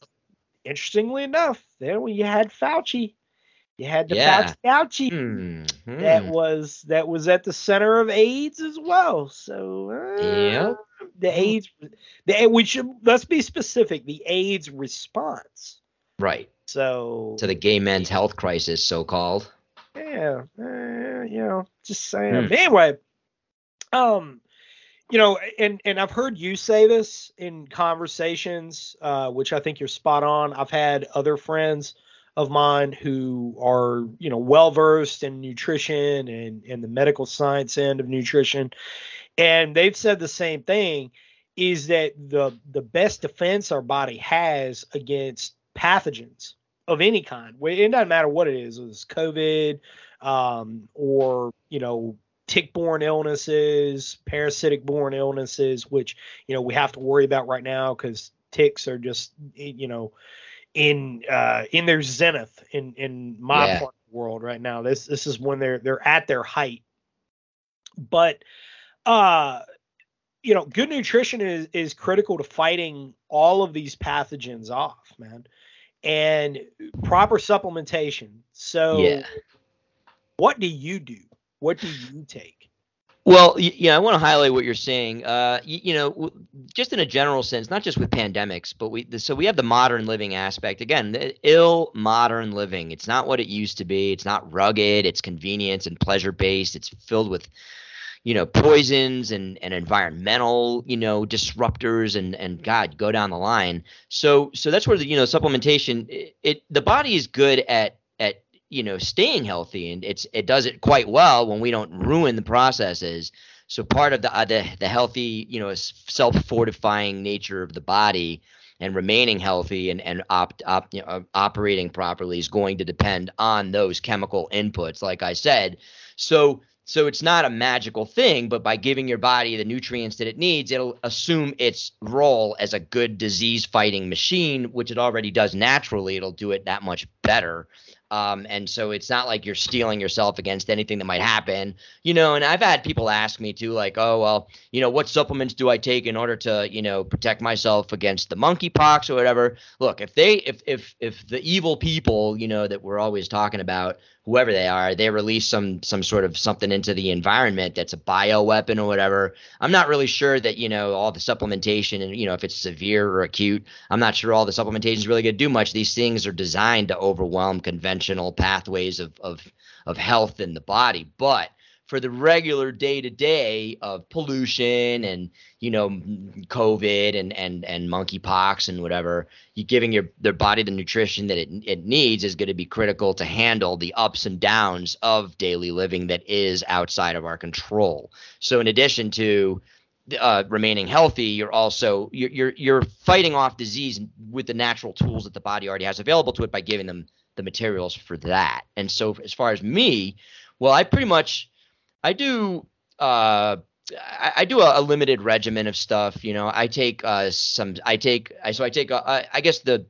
interestingly enough, there when you had Fauci, you had the
Yeah.
Fauci Fauci
Hmm.
that was that was at the center of AIDS as well. So uh,
Yep.
the AIDS, the should let's be specific. The AIDS response.
Right.
So
To the gay men's health crisis, so called.
yeah, eh, you know, just saying.
Hmm.
Anyway, um, you know, and and I've heard you say this in conversations, uh, which I think you're spot on. I've had other friends of mine who are, you know, well versed in nutrition and and the medical science end of nutrition, and they've said the same thing. Is that the the best defense our body has against pathogens of any kind? It doesn't matter what it is. It's COVID, um, or you know tick-borne illnesses, parasitic-borne illnesses, which you know we have to worry about right now because ticks are just you know in uh, in their zenith in in my
Yeah.
part of the world right now. This this is when they're they're at their height. But uh you know, good nutrition is is critical to fighting all of these pathogens off, man. And proper supplementation. So
Yeah.
what do you do? What do you take?
Well, yeah, I want to highlight what you're saying. Uh, you, you know, just in a general sense, not just with pandemics, but we so we have the modern living aspect. Again, the ill modern living. It's not what it used to be. It's not rugged. It's convenience and pleasure based. It's filled with, you know, poisons and and environmental, you know, disruptors and and God, go down the line. So so that's where the you know supplementation. It, it the body is good at at you know staying healthy and it's it does it quite well when we don't ruin the processes. So part of the uh, the, the healthy you know self fortifying nature of the body and remaining healthy and and opt, op, you know, operating properly is going to depend on those chemical inputs like i said. So so it's not a magical thing but by giving your body the nutrients that it needs it'll assume its role as a good disease fighting machine which it already does naturally. It'll do it that much better um, and so it's not like you're steeling yourself against anything that might happen, you know. And I've had people ask me too, like, oh, well, you know, what supplements do I take in order to, you know, protect myself against the monkeypox or whatever? Look, if they, if, if, if the evil people, you know, that we're always talking about, whoever they are, they release some, some sort of something into the environment that's a bio weapon or whatever. I'm not really sure that, you know, all the supplementation and, you know, if it's severe or acute, I'm not sure all the supplementation is really going to do much. These things are designed to overwhelm conventional pathways of, of, of health in the body. But for the regular day to day of pollution and, you know, COVID and, and, and monkeypox and whatever, you giving your their body the nutrition that it, it needs is going to be critical to handle the ups and downs of daily living that is outside of our control. So in addition to uh, remaining healthy, you're also you're, you're you're fighting off disease with the natural tools that the body already has available to it by giving them the materials for that. And so, as far as me, well, I pretty much I do uh, I, I do a, a limited regimen of stuff. You know, I take uh, some I take I so I take uh, I, guess the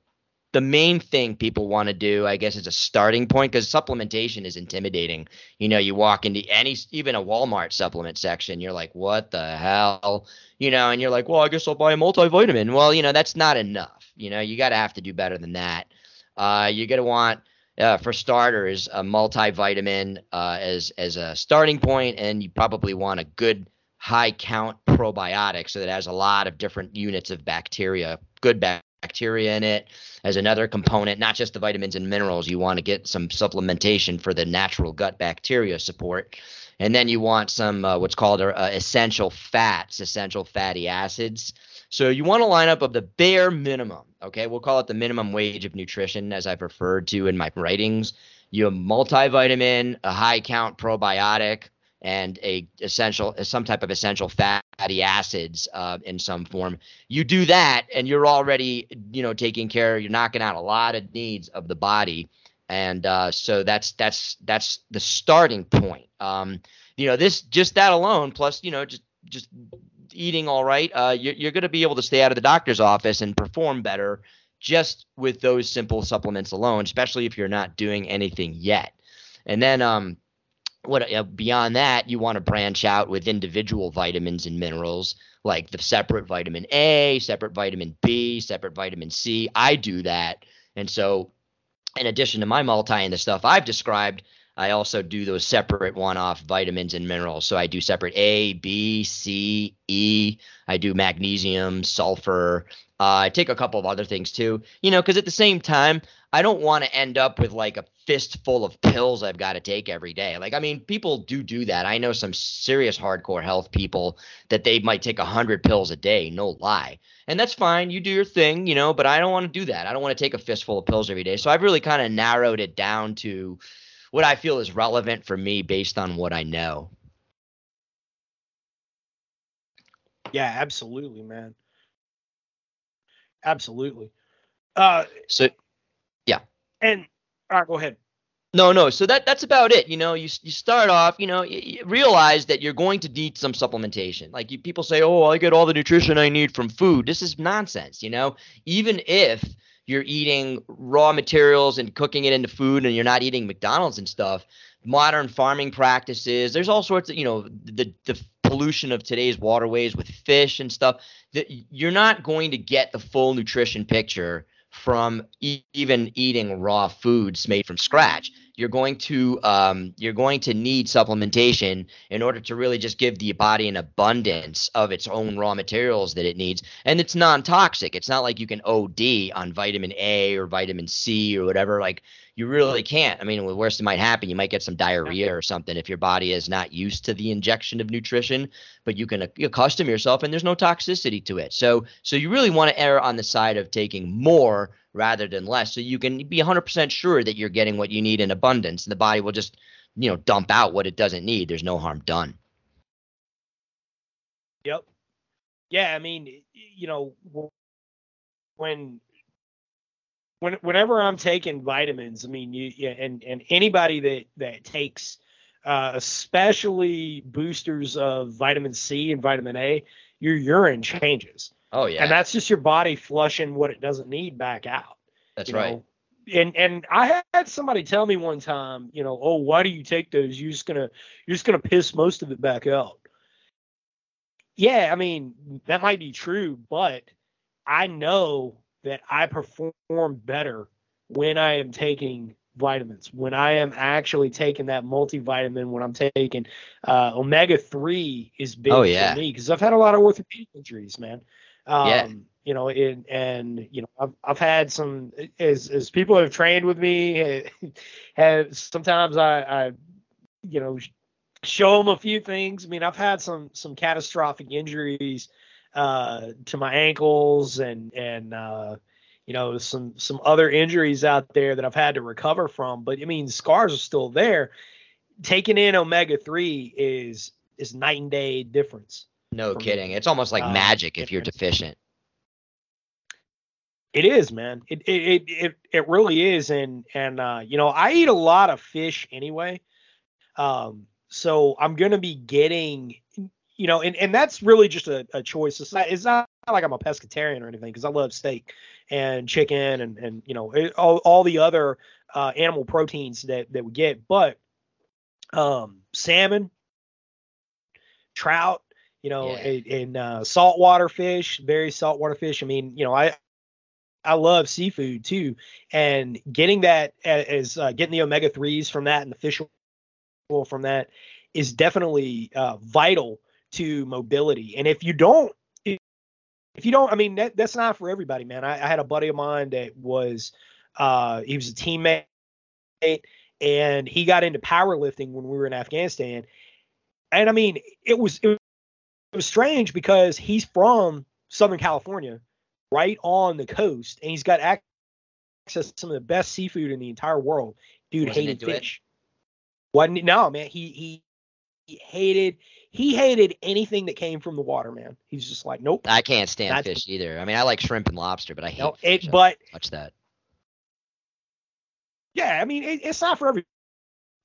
the main thing people want to do, I guess, is a starting point because supplementation is intimidating. You know, you walk into any, even a Walmart supplement section, you're like, what the hell? You know, and you're like, well, I guess I'll buy a multivitamin. Well, you know, that's not enough. You know, you got to have to do better than that. Uh, you're going to want, uh, for starters, a multivitamin uh, as as a starting point, and you probably want a good high count probiotic so that has a lot of different units of bacteria, good bacteria in it as another component, not just the vitamins and minerals. You want to get some supplementation for the natural gut bacteria support. And then you want some uh, what's called uh, essential fats, essential fatty acids. So you want to line up of the bare minimum. Okay, we'll call it the minimum wage of nutrition, as I've referred to in my writings. You have multivitamin, a high count probiotic, and a essential some type of essential fatty acids uh, in some form. You do that, and you're already you know taking care. You're knocking out a lot of needs of the body, and uh, so that's that's that's the starting point. Um, you know this just that alone, plus you know just just eating all right, uh, you're, you're going to be able to stay out of the doctor's office and perform better just with those simple supplements alone, especially if you're not doing anything yet. And then um, what uh, beyond that, you want to branch out with individual vitamins and minerals like the separate vitamin A, separate vitamin B, separate vitamin C. I do that, and so in addition to my multi and the stuff I've described, I also do those separate one-off vitamins and minerals. So I do separate A, B, C, E. I do magnesium, sulfur. Uh, I take a couple of other things too. You know, because at the same time, I don't want to end up with like a fistful of pills I've got to take every day. Like, I mean, people do do that. I know some serious hardcore health people that they might take a hundred pills a day, no lie. And that's fine. You do your thing, you know, but I don't want to do that. I don't want to take a fistful of pills every day. So I've really kind of narrowed it down to what I feel is relevant for me based on what I know.
Yeah, absolutely, man. Absolutely. Uh,
so, yeah.
And all right, go ahead.
No, no. So that that's about it. You know, you you start off, you know, you, you realize that you're going to need some supplementation. Like you, people say, "Oh, I get all the nutrition I need from food." This is nonsense. You know, even if you're eating raw materials and cooking it into food and you're not eating McDonald's and stuff, modern farming practices, there's all sorts of, you know, the the pollution of today's waterways with fish and stuff that you're not going to get the full nutrition picture from e- even eating raw foods made from scratch. You're going to um, you're going to need supplementation in order to really just give the body an abundance of its own raw materials that it needs, and it's non-toxic. It's not like you can OD on vitamin A or vitamin C or whatever. Like you really can't. I mean, the worst that might happen, you might get some diarrhea or something if your body is not used to the injection of nutrition. But you can accustom yourself, and there's no toxicity to it. So, so you really want to err on the side of taking more rather than less, so you can be 100% sure that you're getting what you need in abundance, and the body will just, you know, dump out what it doesn't need. There's no harm done.
Yep. Yeah, I mean, you know, when when whenever I'm taking vitamins, I mean, you and and anybody that that takes uh, especially boosters of vitamin C and vitamin A, your urine changes.
Oh yeah.
And that's just your body flushing what it doesn't need back out.
That's right. Know?
And and I had somebody tell me one time, you know, oh, why do you take those? You're just gonna you're just gonna piss most of it back out. Yeah, I mean that might be true, but I know that I perform better when I am taking vitamins, when I am actually taking that multivitamin, when I'm taking uh, omega three is big oh, yeah. for me because I've had a lot of orthopedic injuries, man. Um, yeah. You know, and, and you know, I've I've had some as as people have trained with me, have sometimes I I you know show them a few things. I mean, I've had some some catastrophic injuries uh, to my ankles and and uh, you know some some other injuries out there that I've had to recover from. But I mean, scars are still there. Taking in omega three is is night and day difference.
No kidding. It's almost like uh, magic if you're deficient.
It is, man. It it it it really is, and and uh, you know I eat a lot of fish anyway, um, so I'm gonna be getting you know, and, and that's really just a, a choice. It's not, it's not like I'm a pescatarian or anything because I love steak and chicken and, and you know, it, all, all the other uh, animal proteins that, that we get. But um, salmon, trout, you know, yeah. and, and uh, saltwater fish, very saltwater fish. I mean, you know, I, I love seafood too, and getting that as uh, getting the omega threes from that and the fish oil from that is definitely uh, vital to mobility. And if you don't, if you don't, I mean, that, that's not for everybody, man. I, I had a buddy of mine that was, uh, he was a teammate and he got into powerlifting when we were in Afghanistan. And I mean, it was, it was strange because he's from Southern California, right on the coast, and he's got access to some of the best seafood in the entire world. Dude Wasn't hated fish. It? Wasn't no man. He he he hated he hated anything that came from the water, man. He's just like, nope.
I can't stand fish either. I mean, I like shrimp and lobster, but I hate no,
it. Fish. But
much that.
Yeah, I mean, it, it's not for everybody.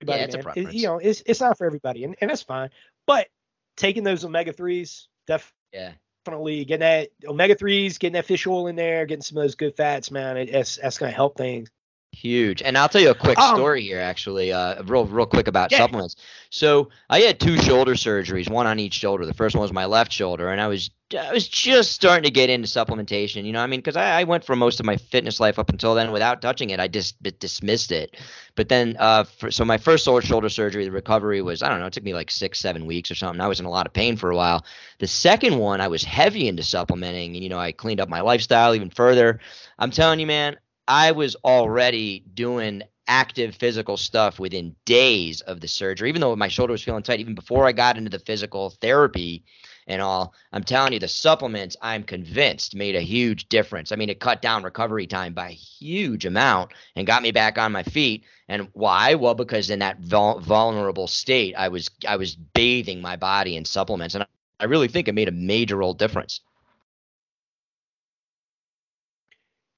Yeah, it's man. a preference.
It, you know, it's it's not for everybody, and, and that's fine. But taking those omega threes, def-
yeah,
definitely getting that omega threes, getting that fish oil in there, getting some of those good fats, man. It, it's that's gonna help things.
Huge. And I'll tell you a quick
Um,
story here, actually, uh, real, real quick about
Yeah.
supplements. So I had two shoulder surgeries, one on each shoulder. The first one was my left shoulder, and I was I was just starting to get into supplementation. You know, I mean, because I, I went for most of my fitness life up until then without touching it. I just dismissed it. But then, uh, for, so my first shoulder surgery, the recovery was I don't know, it took me like six, seven weeks or something. I was in a lot of pain for a while. The second one, I was heavy into supplementing, and you know, I cleaned up my lifestyle even further. I'm telling you, man, I was already doing active physical stuff within days of the surgery, even though my shoulder was feeling tight, even before I got into the physical therapy and all. I'm telling you, the supplements, I'm convinced, made a huge difference. I mean, it cut down recovery time by a huge amount and got me back on my feet. And why? Well, because in that vul- vulnerable state, I was I was bathing my body in supplements, and I, I really think it made a major old difference.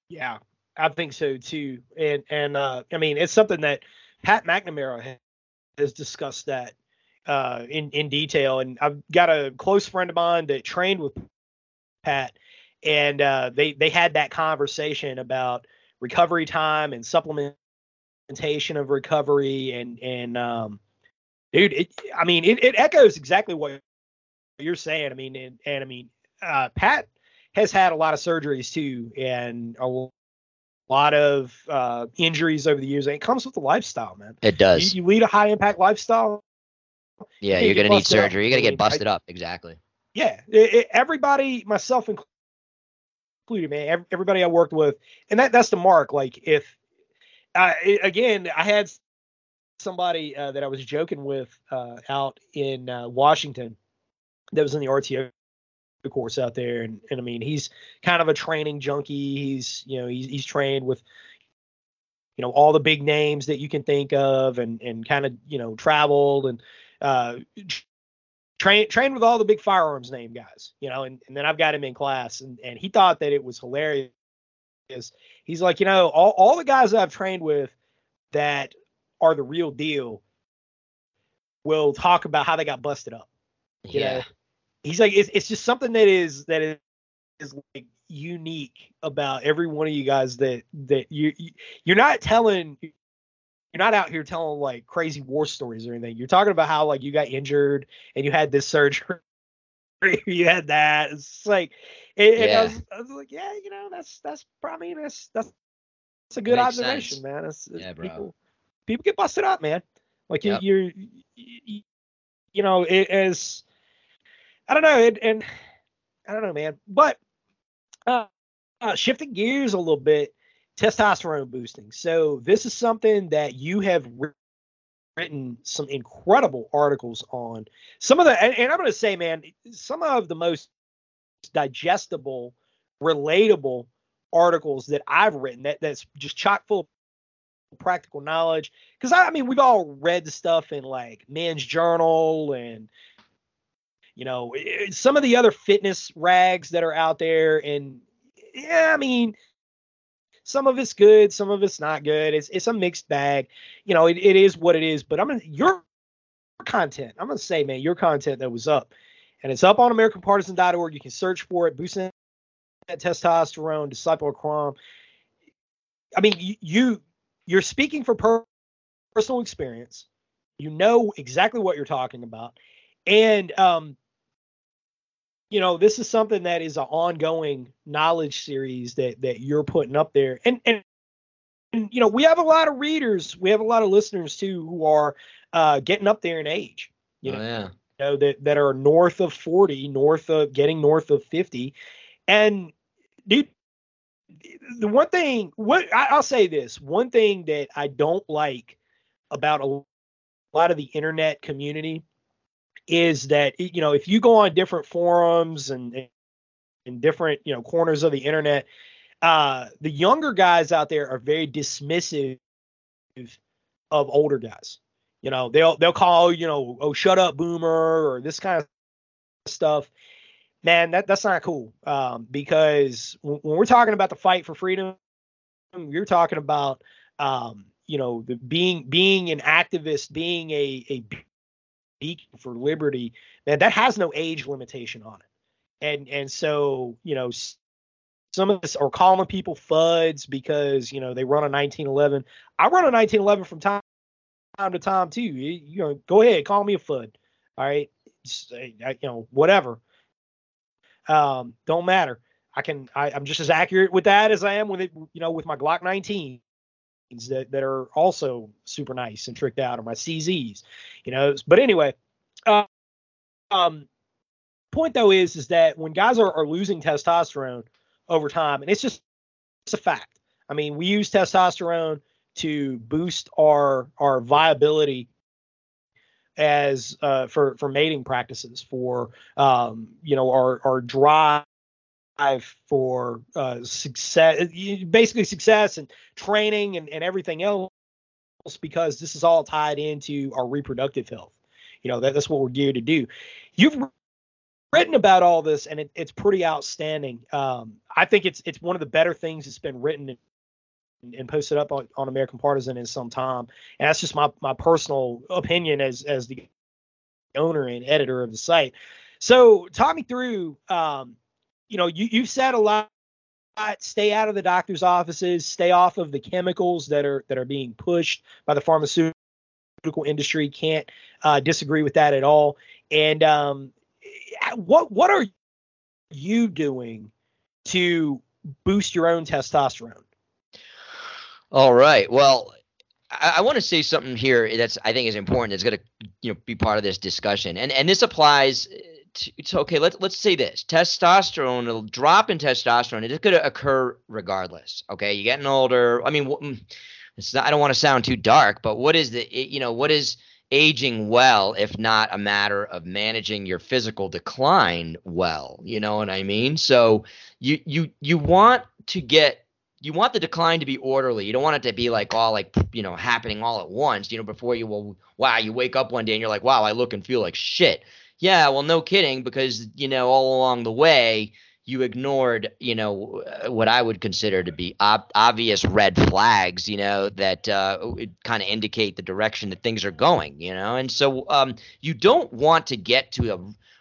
Yeah, I think so too. And and uh, I mean, it's something that Pat McNamara has discussed that uh, in in detail. And I've got a close friend of mine that trained with Pat, and uh, they they had that conversation about recovery time and supplementation of recovery. And and um, dude, it, I mean, it, it echoes exactly what you're saying. I mean, and, and I mean, uh, Pat has had a lot of surgeries too, and a lot of uh, injuries over the years. And it comes with the lifestyle, man.
It does.
You, you lead a high impact lifestyle.
yeah,
you
you're gonna need
up.
surgery. You're gonna get busted up. Exactly.
Yeah, it, it- everybody, myself included, man. Everybody I worked with, and that that's the mark. Like if, uh, it- again, I had somebody uh, that I was joking with uh, out in uh, Washington that was in the RTO course out there, and and I mean he's kind of a training junkie. He's you know he's he's trained with you know all the big names that you can think of, and and kind of you know traveled and uh, train trained with all the big firearms name guys, you know, and, and then I've got him in class and, and he thought that it was hilarious. He's like, you know, all, all the guys I've trained with that are the real deal will talk about how they got busted up. You
Yeah.
know? He's like, it's, it's just something that is that is, is like unique about every one of you guys that that you, you you're not telling you're not out here telling like crazy war stories or anything. You're talking about how like you got injured and you had this surgery, you had that. It's like, and, and I, was, I was like, yeah, you know, that's that's probably that's that's that's a good observation,
sense.
man. It's, it's
Yeah, bro.
people people get busted up, man. Like
Yep.
you, you're, you, you know, it is. I don't know, it, and I don't know, man. But uh, uh, shifting gears a little bit, testosterone boosting. So this is something that you have written some incredible articles on. Some of the, and, and I'm going to say, man, some of the most digestible, relatable articles that I've written that that's just chock full of practical knowledge. Because I, I mean, we've all read stuff in like Men's Journal and you know some of the other fitness rags that are out there, and yeah, I mean. Some of it's good, some of it's not good. It's it's a mixed bag. You know, it, it is what it is. But I'm gonna your content. I'm gonna say, man, your content that was up, and it's up on AmericanPartisan.org. You can search for it. Boosting that testosterone, disciple of Crom. I mean, you, you you're speaking for per- personal experience. You know exactly what you're talking about, and um, you know this is something that is an ongoing knowledge series that that you're putting up there, and and. And, you know, we have a lot of readers, we have a lot of listeners too who are uh, getting up there in age. You
oh,
know,
yeah.
you know that that are north of 40 north of getting north of 50 and dude the one thing what I, i'll say this one thing that i don't like about a lot of the internet community is that you know if you go on different forums and in different you know corners of the internet uh the younger guys out there are very dismissive of older guys you know, they'll they'll call, you know, oh shut up boomer or this kind of stuff. Man, that that's not cool. Um, because when, we're talking about the fight for freedom, you're talking about um, you know, the being being an activist, being a a beacon for liberty, man, that has no age limitation on it. And and so, you know, some of us are calling people fuds because you know they run a 1911. I run a 1911 from time time to time too. You, you know, go ahead, call me a fud. All right, Just, you know, whatever. Um, don't matter. I can. I, I'm just as accurate with that as I am with it. You know, with my Glock 19s that that are also super nice and tricked out, or my CZs. You know, but anyway, uh, um, point though is is that when guys are, are losing testosterone over time, and it's just it's a fact. I mean, we use testosterone to boost our our viability as uh, for for mating practices, for um, you know our our drive for uh, success, basically success and training and, and everything else, because this is all tied into our reproductive health. You know that, that's what we're geared to do. You've written about all this, and it, it's pretty outstanding. Um, I think it's it's one of the better things that's been written and, and posted up on, on American Partisan in some time. And that's just my my personal opinion as as the owner and editor of the site. So talk me through. Um, you know, you you've said a lot. Stay out of the doctor's offices. Stay off of the chemicals that are that are being pushed by the pharmaceutical industry. Can't uh, disagree with that at all. And um, what what are you doing to boost your own testosterone?
All right. Well, I, I want to say something here that's I think is important. That's going to you know be part of this discussion, and and this applies. To, it's okay. Let's let's say this: testosterone, a drop in testosterone, it is going to occur regardless. Okay, you're getting older. I mean, mm, not. I don't want to sound too dark, but what is the you know what is aging well if not a matter of managing your physical decline well you know what i mean so you you you want to get you want the decline to be orderly. You don't want it to be like all like you know happening all at once. You know, before you will wow, you wake up one day and you're like, wow, I look and feel like shit. Yeah, well, no kidding, because you know all along the way you ignored you know uh, what I would consider to be ob- obvious red flags. You know that uh, kind of indicate the direction that things are going. You know, and so um, you don't want to get to a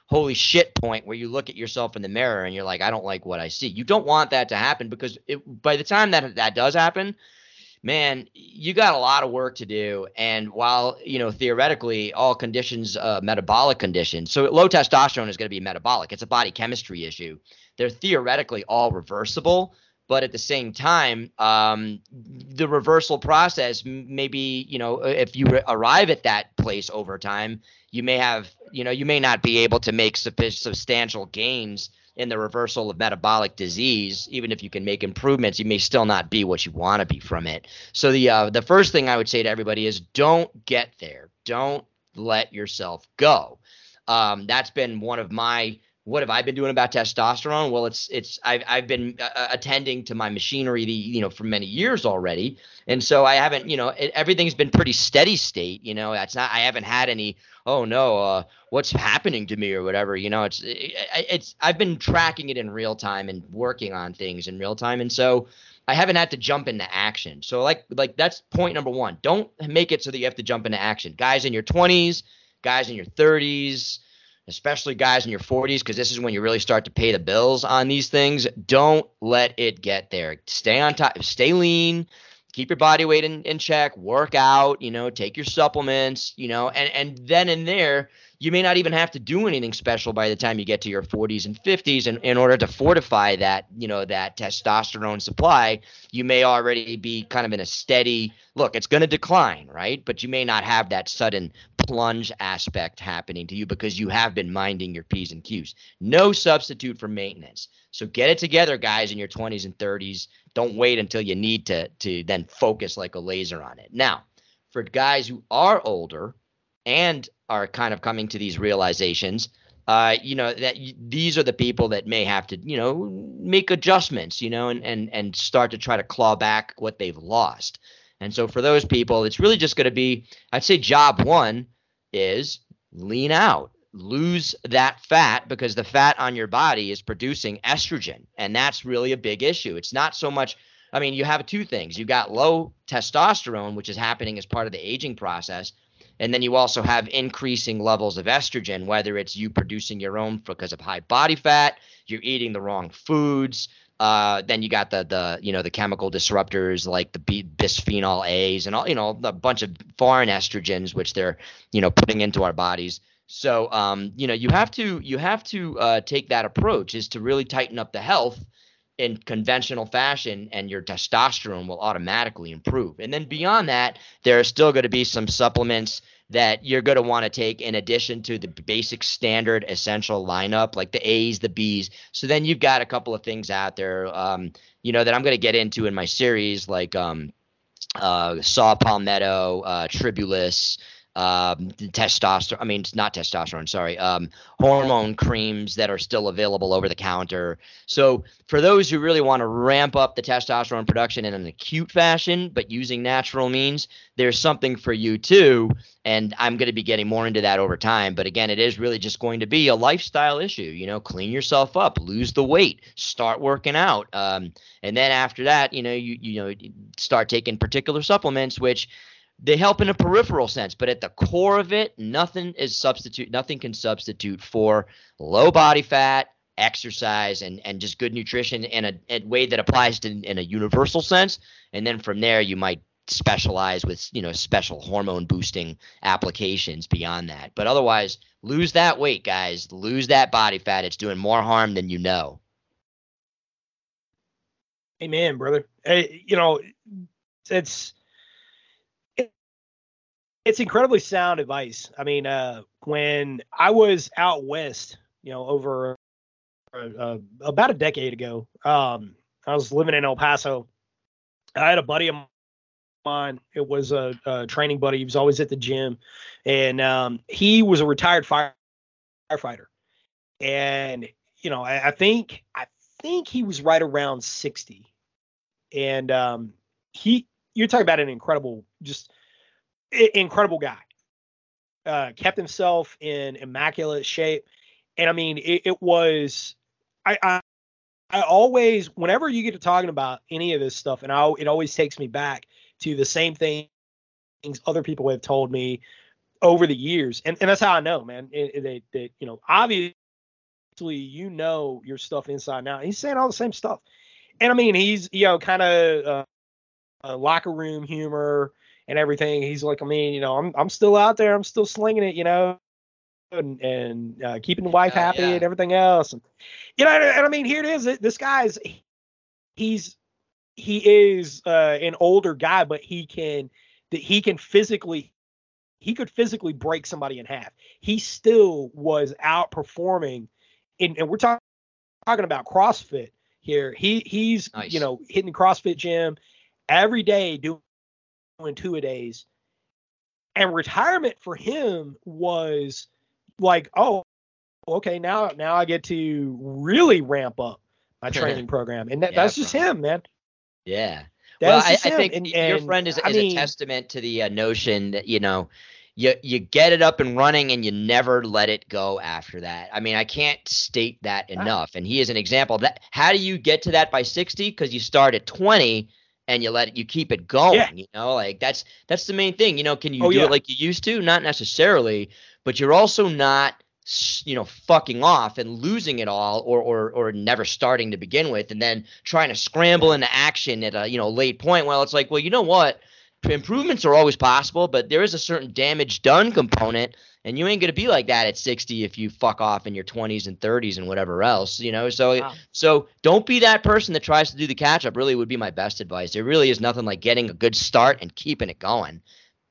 holy shit point where you look at yourself in the mirror and you're like, I don't like what I see. You don't want that to happen because it, by the time that that does happen, man, you got a lot of work to do. And while you know theoretically all conditions, uh, metabolic conditions, so low testosterone is going to be metabolic. It's a body chemistry issue. They're theoretically all reversible. But at the same time, um, the reversal process, maybe you know, if you arrive at that place over time, you may have, you know, you may not be able to make substantial gains in the reversal of metabolic disease. Even if you can make improvements, you may still not be what you want to be from it. So the uh, the first thing I would say to everybody is don't get there. Don't let yourself go. Um, that's been one of my what have I been doing about testosterone? Well, it's it's I've I've been uh, attending to my machinery, the, you know, for many years already, and so I haven't, you know, it, everything's been pretty steady state. You know, it's not I haven't had any. Oh no, uh, what's happening to me or whatever. You know, it's it, it's I've been tracking it in real time and working on things in real time, and so I haven't had to jump into action. So like like that's point number one. Don't make it so that you have to jump into action. Guys in your 20s, guys in your 30s especially guys in your 40s, because this is when you really start to pay the bills on these things. Don't let it get there. Stay on top, stay lean, keep your body weight in, in check, work out, you know, take your supplements, you know, and, and then in there, you may not even have to do anything special by the time you get to your 40s and 50s in, in order to fortify that you know that testosterone supply you may already be kind of in a steady look it's going to decline right? But you may not have that sudden plunge aspect happening to you because you have been minding your p's and q's. No substitute for maintenance. So get it together guys in your 20s and 30s don't wait until you need to to then focus like a laser on it. Now for guys who are older and are kind of coming to these realizations uh, you know that these are the people that may have to you know make adjustments you know and and and start to try to claw back what they've lost. And so for those people it's really just going to be i'd say job one is lean out lose that fat because the fat on your body is producing estrogen and that's really a big issue. It's not so much i mean you have two things. You've got low testosterone which is happening as part of the aging process and then you also have increasing levels of estrogen, whether it's you producing your own because of high body fat, you're eating the wrong foods, Uh, then you got the the you know the chemical disruptors like the bisphenol A's and all you know a bunch of foreign estrogens which they're you know putting into our bodies. So um, you know you have to you have to uh, take that approach is to really tighten up the health in conventional fashion and your testosterone will automatically improve. And then beyond that, there are still going to be some supplements that you're going to want to take in addition to the basic standard essential lineup, like the A's, the B's. So then you've got a couple of things out there, um, you know, that I'm going to get into in my series, like um, uh, saw palmetto, uh, tribulus, um, testosterone. I mean, it's not testosterone. Sorry, um, hormone creams that are still available over the counter. So for those who really want to ramp up the testosterone production in an acute fashion, but using natural means, there's something for you too. And I'm going to be getting more into that over time. But again, it is really just going to be a lifestyle issue. You know, clean yourself up, lose the weight, start working out, um, and then after that, you know, you you know, start taking particular supplements, which they help in a peripheral sense, but at the core of it, nothing is substitute. Nothing can substitute for low body fat, exercise, and and just good nutrition in a, a way that applies to in a universal sense. And then from there, you might specialize with you know special hormone boosting applications beyond that. But otherwise, lose that weight, guys. Lose that body fat. It's doing more harm than you know.
Amen, brother. Hey, you know, it's it's incredibly sound advice. I mean, uh, when I was out west, you know, over uh, uh, about a decade ago, um, I was living in El Paso. I had a buddy of mine. It was a, a training buddy. He was always at the gym, and um, he was a retired fire, firefighter. And you know, I, I think I think he was right around sixty, and um, he. You're talking about an incredible, just incredible guy. Uh, kept himself in immaculate shape, and I mean, it, it was. I, I I always, whenever you get to talking about any of this stuff, and I, it always takes me back to the same things other people have told me over the years, and and that's how I know, man. That you know, obviously you know your stuff inside out. He's saying all the same stuff, and I mean, he's you know kind of uh, locker room humor and everything. He's like, I mean, you know, I'm I'm still out there, I'm still slinging it, you know, and and uh, keeping the wife happy yeah. and everything else. And you know, and, and, I mean, here it is. This guy's he's he is uh, an older guy, but he can that he can physically he could physically break somebody in half. He still was outperforming, in, and we're talking talking about CrossFit here. He he's nice. you know hitting the CrossFit gym every day doing doing two a days. And retirement for him was like, oh, okay, now now I get to really ramp up my training program, and that, yeah, that's just bro. him, man.
Yeah. well, I, I, think and, your friend is, is mean, a testament to the uh, notion that you know you you get it up and running and you never let it go after that. I mean, I can't state that enough. And he is an example that. How do you get to that by 60? Because you start at 20 and you let it you keep it going yeah. you know like that's that's the main thing you know can you oh, do yeah. it like you used to not necessarily but you're also not you know fucking off and losing it all or or or never starting to begin with and then trying to scramble into action at a you know late point well it's like well you know what improvements are always possible but there is a certain damage done component and you ain't gonna be like that at 60 if you fuck off in your 20s and 30s and whatever else, you know. So wow. so don't be that person that tries to do the catch up. Really would be my best advice. There really is nothing like getting a good start and keeping it going,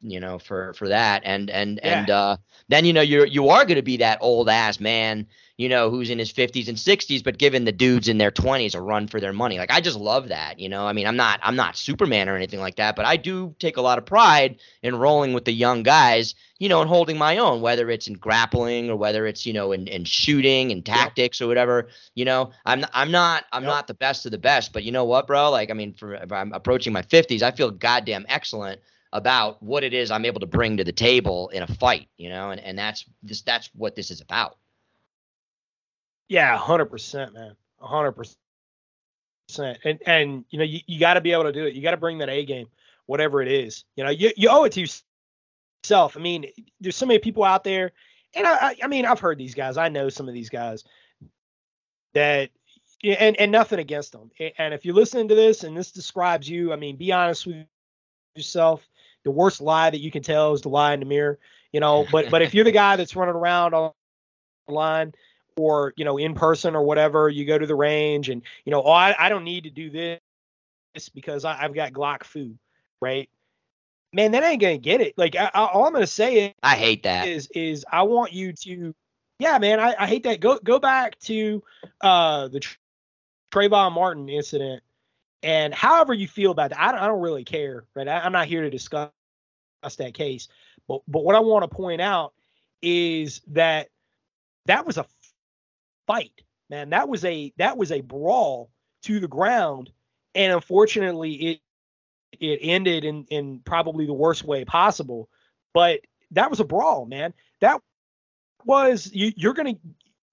you know, for for that. And and yeah. and uh, then you know you're you are gonna be that old ass man you know, who's in his 50s and 60s, but giving the dudes in their 20s a run for their money. Like I just love that, you know. I mean, I'm not I'm not Superman or anything like that, but I do take a lot of pride in rolling with the young guys, you know, and holding my own, whether it's in grappling or whether it's, you know, in, in shooting and tactics yep. or whatever. You know, I'm I'm not I'm yep. not the best of the best, but you know what, bro? Like I mean, for I'm approaching my 50s, I feel goddamn excellent about what it is I'm able to bring to the table in a fight, you know, and, and that's this that's what this is about.
Yeah, hundred percent, man, hundred percent. And and you know you, you got to be able to do it. You got to bring that A game, whatever it is. You know you you owe it to yourself. I mean, there's so many people out there, and I I mean I've heard these guys. I know some of these guys that and and nothing against them. And if you're listening to this and this describes you, I mean, be honest with yourself. The worst lie that you can tell is the lie in the mirror, you know. But but if you're the guy that's running around online or you know in person or whatever, you go to the range and you know, oh, I, I don't need to do this because I, I've got Glock food, right? Man, that ain't gonna get it. Like I, I, all I'm gonna say is,
I hate that.
is is I want you to, yeah, man, I, I hate that. Go go back to uh the Trayvon Martin incident, and however you feel about that, I don't, I don't really care, right? I, I'm not here to discuss that case, but but what I want to point out is that that was a fight, man. That was a that was a brawl to the ground, and unfortunately, it it ended in in probably the worst way possible. But that was a brawl, man. That was you, you're gonna.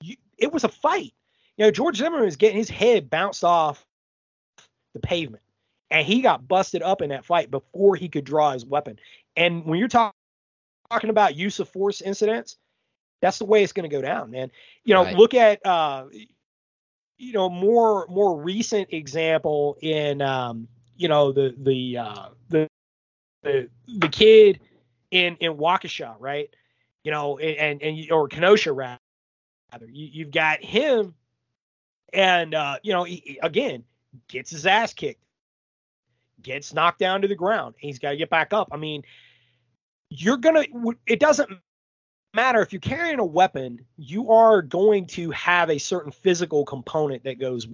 You, it was a fight. You know, George Zimmerman is getting his head bounced off the pavement, and he got busted up in that fight before he could draw his weapon. And when you're talk, talking about use of force incidents, that's the way it's going to go down, man. You know,
Right.
look at uh, you know more more recent example in um, you know the the uh, the the the kid in in Waukesha, right? You know, and and or Kenosha rather. You, you've got him, and uh, you know, he, he- again gets his ass kicked, gets knocked down to the ground. He's got to get back up. I mean, you're gonna. It doesn't matter if you're carrying a weapon. You are going to have a certain physical component that goes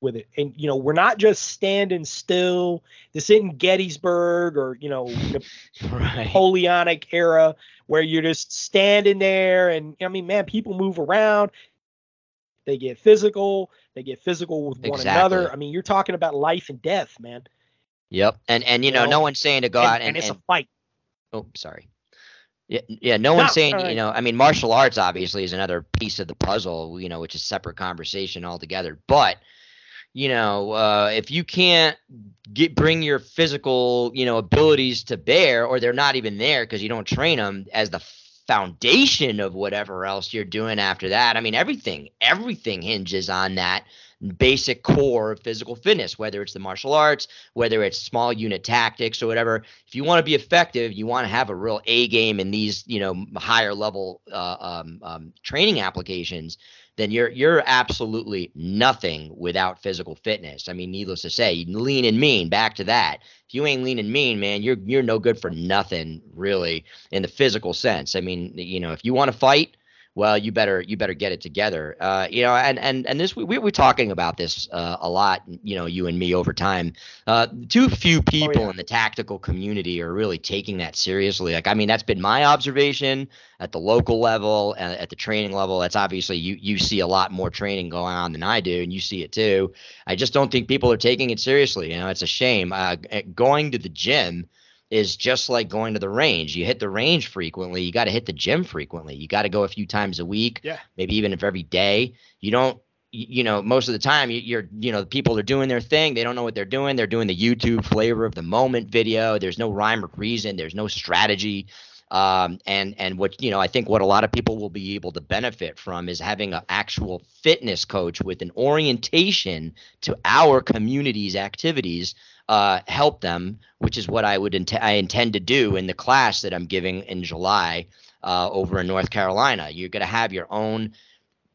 with it. And you know, we're not just standing still. This isn't Gettysburg or you know
Right.
Napoleonic era where you're just standing there and I mean, man, people move around. They get physical. They get physical with one
Exactly.
another. I mean, you're talking about life and death, man.
Yep. And and you
You
know,
know,
no one's saying to go
and,
out
and
and,
it's
and
a fight.
oh, sorry. Yeah, yeah. No
No,
one's saying,
all
you know, I mean, martial arts obviously is another piece of the puzzle, you know, which is separate conversation altogether. But you know, uh, if you can't get bring your physical, you know, abilities to bear, or they're not even there because you don't train them as the foundation of whatever else you're doing after that. I mean, everything, everything hinges on that basic core of physical fitness, whether it's the martial arts, whether it's small unit tactics or whatever. If you want to be effective, you want to have a real A game in these, you know, higher level uh, um, um, training applications. Then you're you're absolutely nothing without physical fitness. I mean, needless to say, lean and mean. Back to that. If you ain't lean and mean, man, you're you're no good for nothing really in the physical sense. I mean, you know, if you want to fight, well, you better you better get it together. Uh, you know, and and and this we we were talking about this uh, a lot. You know, you and me over time. Uh, too few people
yeah.
in the tactical community are really taking that seriously. Like, I mean, that's been my observation at the local level, uh, at the training level. That's obviously you you see a lot more training going on than I do, and you see it too. I just don't think people are taking it seriously. You know, it's a shame. Uh, going to the gym is just like going to the range. You hit the range frequently, you got to hit the gym frequently. You got to go a few times a week,
Yeah.
maybe even if every day. You don't you know most of the time you- you're you know the people are doing their thing they don't know what they're doing they're doing the youtube flavor of the moment video there's no rhyme or reason there's no strategy um, and and what you know i think what a lot of people will be able to benefit from is having an actual fitness coach with an orientation to our community's activities uh, help them which is what i would int- i intend to do in the class that i'm giving in july uh, over in north carolina you're going to have your own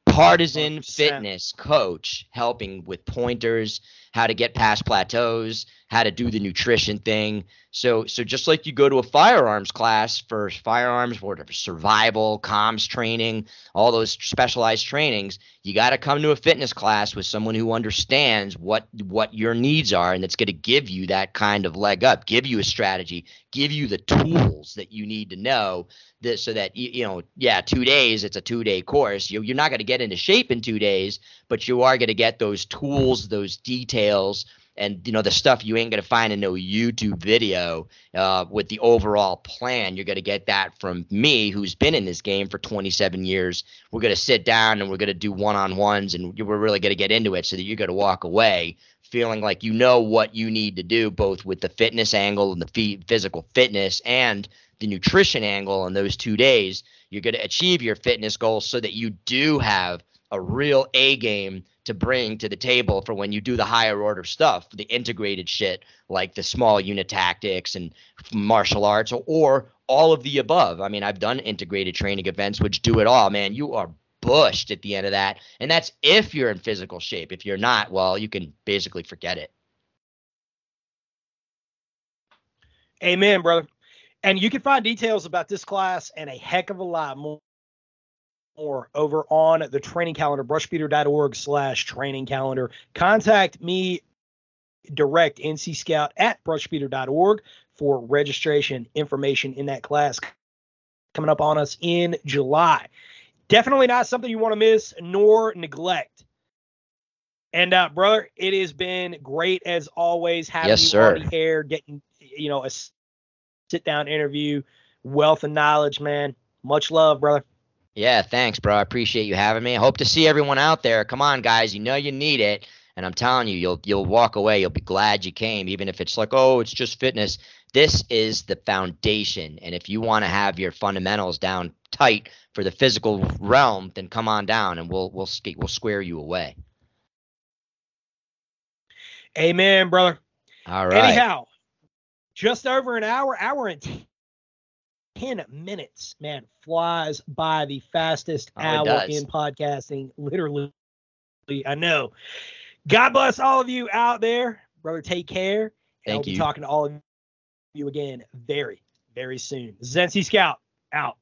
partisan
100%.
fitness coach helping with pointers how to get past plateaus how to do the nutrition thing. So so just like you go to a firearms class for firearms for survival comms training all those specialized trainings you got to come to a fitness class with someone who understands what what your needs are and that's going to give you that kind of leg up give you a strategy give you the tools that you need to know that so that you, you know yeah two days it's a two day course. You, you're not going to get into shape in two days but you are going to get those tools those details and you know the stuff you ain't to find in no youtube video uh, with the overall plan. You're to get that from me who's been in this game for 27 years. We're to sit down and we're to do one-on-ones and we're really to get into it so that you're to walk away feeling like you know what you need to do both with the fitness angle and the phy- physical fitness and the nutrition angle in those two days. You're to achieve your fitness goals so that you do have a real a game to bring to the table for when you do the higher order stuff, the integrated shit like the small unit tactics and martial arts or, or all of the above. I mean, I've done integrated training events which do it all, man. You are bushed at the end of that. And that's if you're in physical shape. If you're not, well, you can basically forget it.
Amen, brother. And you can find details about this class and a heck of a lot more more over on the training calendar, brushbeater.org slash training calendar. Contact me direct NC Scout at brushbeater.org for registration information in that class coming up on us in July. Definitely not something you want to miss nor neglect. And uh, brother, it has been great as always having
Yes,
you
sir.
on the air, getting you know a sit down interview, wealth of knowledge, man. Much love, brother.
Yeah, thanks, bro. I appreciate you having me. I hope to see everyone out there. Come on, guys. You know you need it. And I'm telling you, you'll you'll walk away. You'll be glad you came, even if it's like, oh, it's just fitness. This is the foundation. And if you want to have your fundamentals down tight for the physical realm, then come on down and we'll we'll we'll square you away.
Amen, brother.
All right.
Anyhow, just over an hour, hour and 10 minutes, man, flies by the fastest
oh,
hour in podcasting. Literally, I know. God bless all of you out there. Brother, take care. Thank I'll be
you.
talking to all of you again very, very soon. NC Scout out.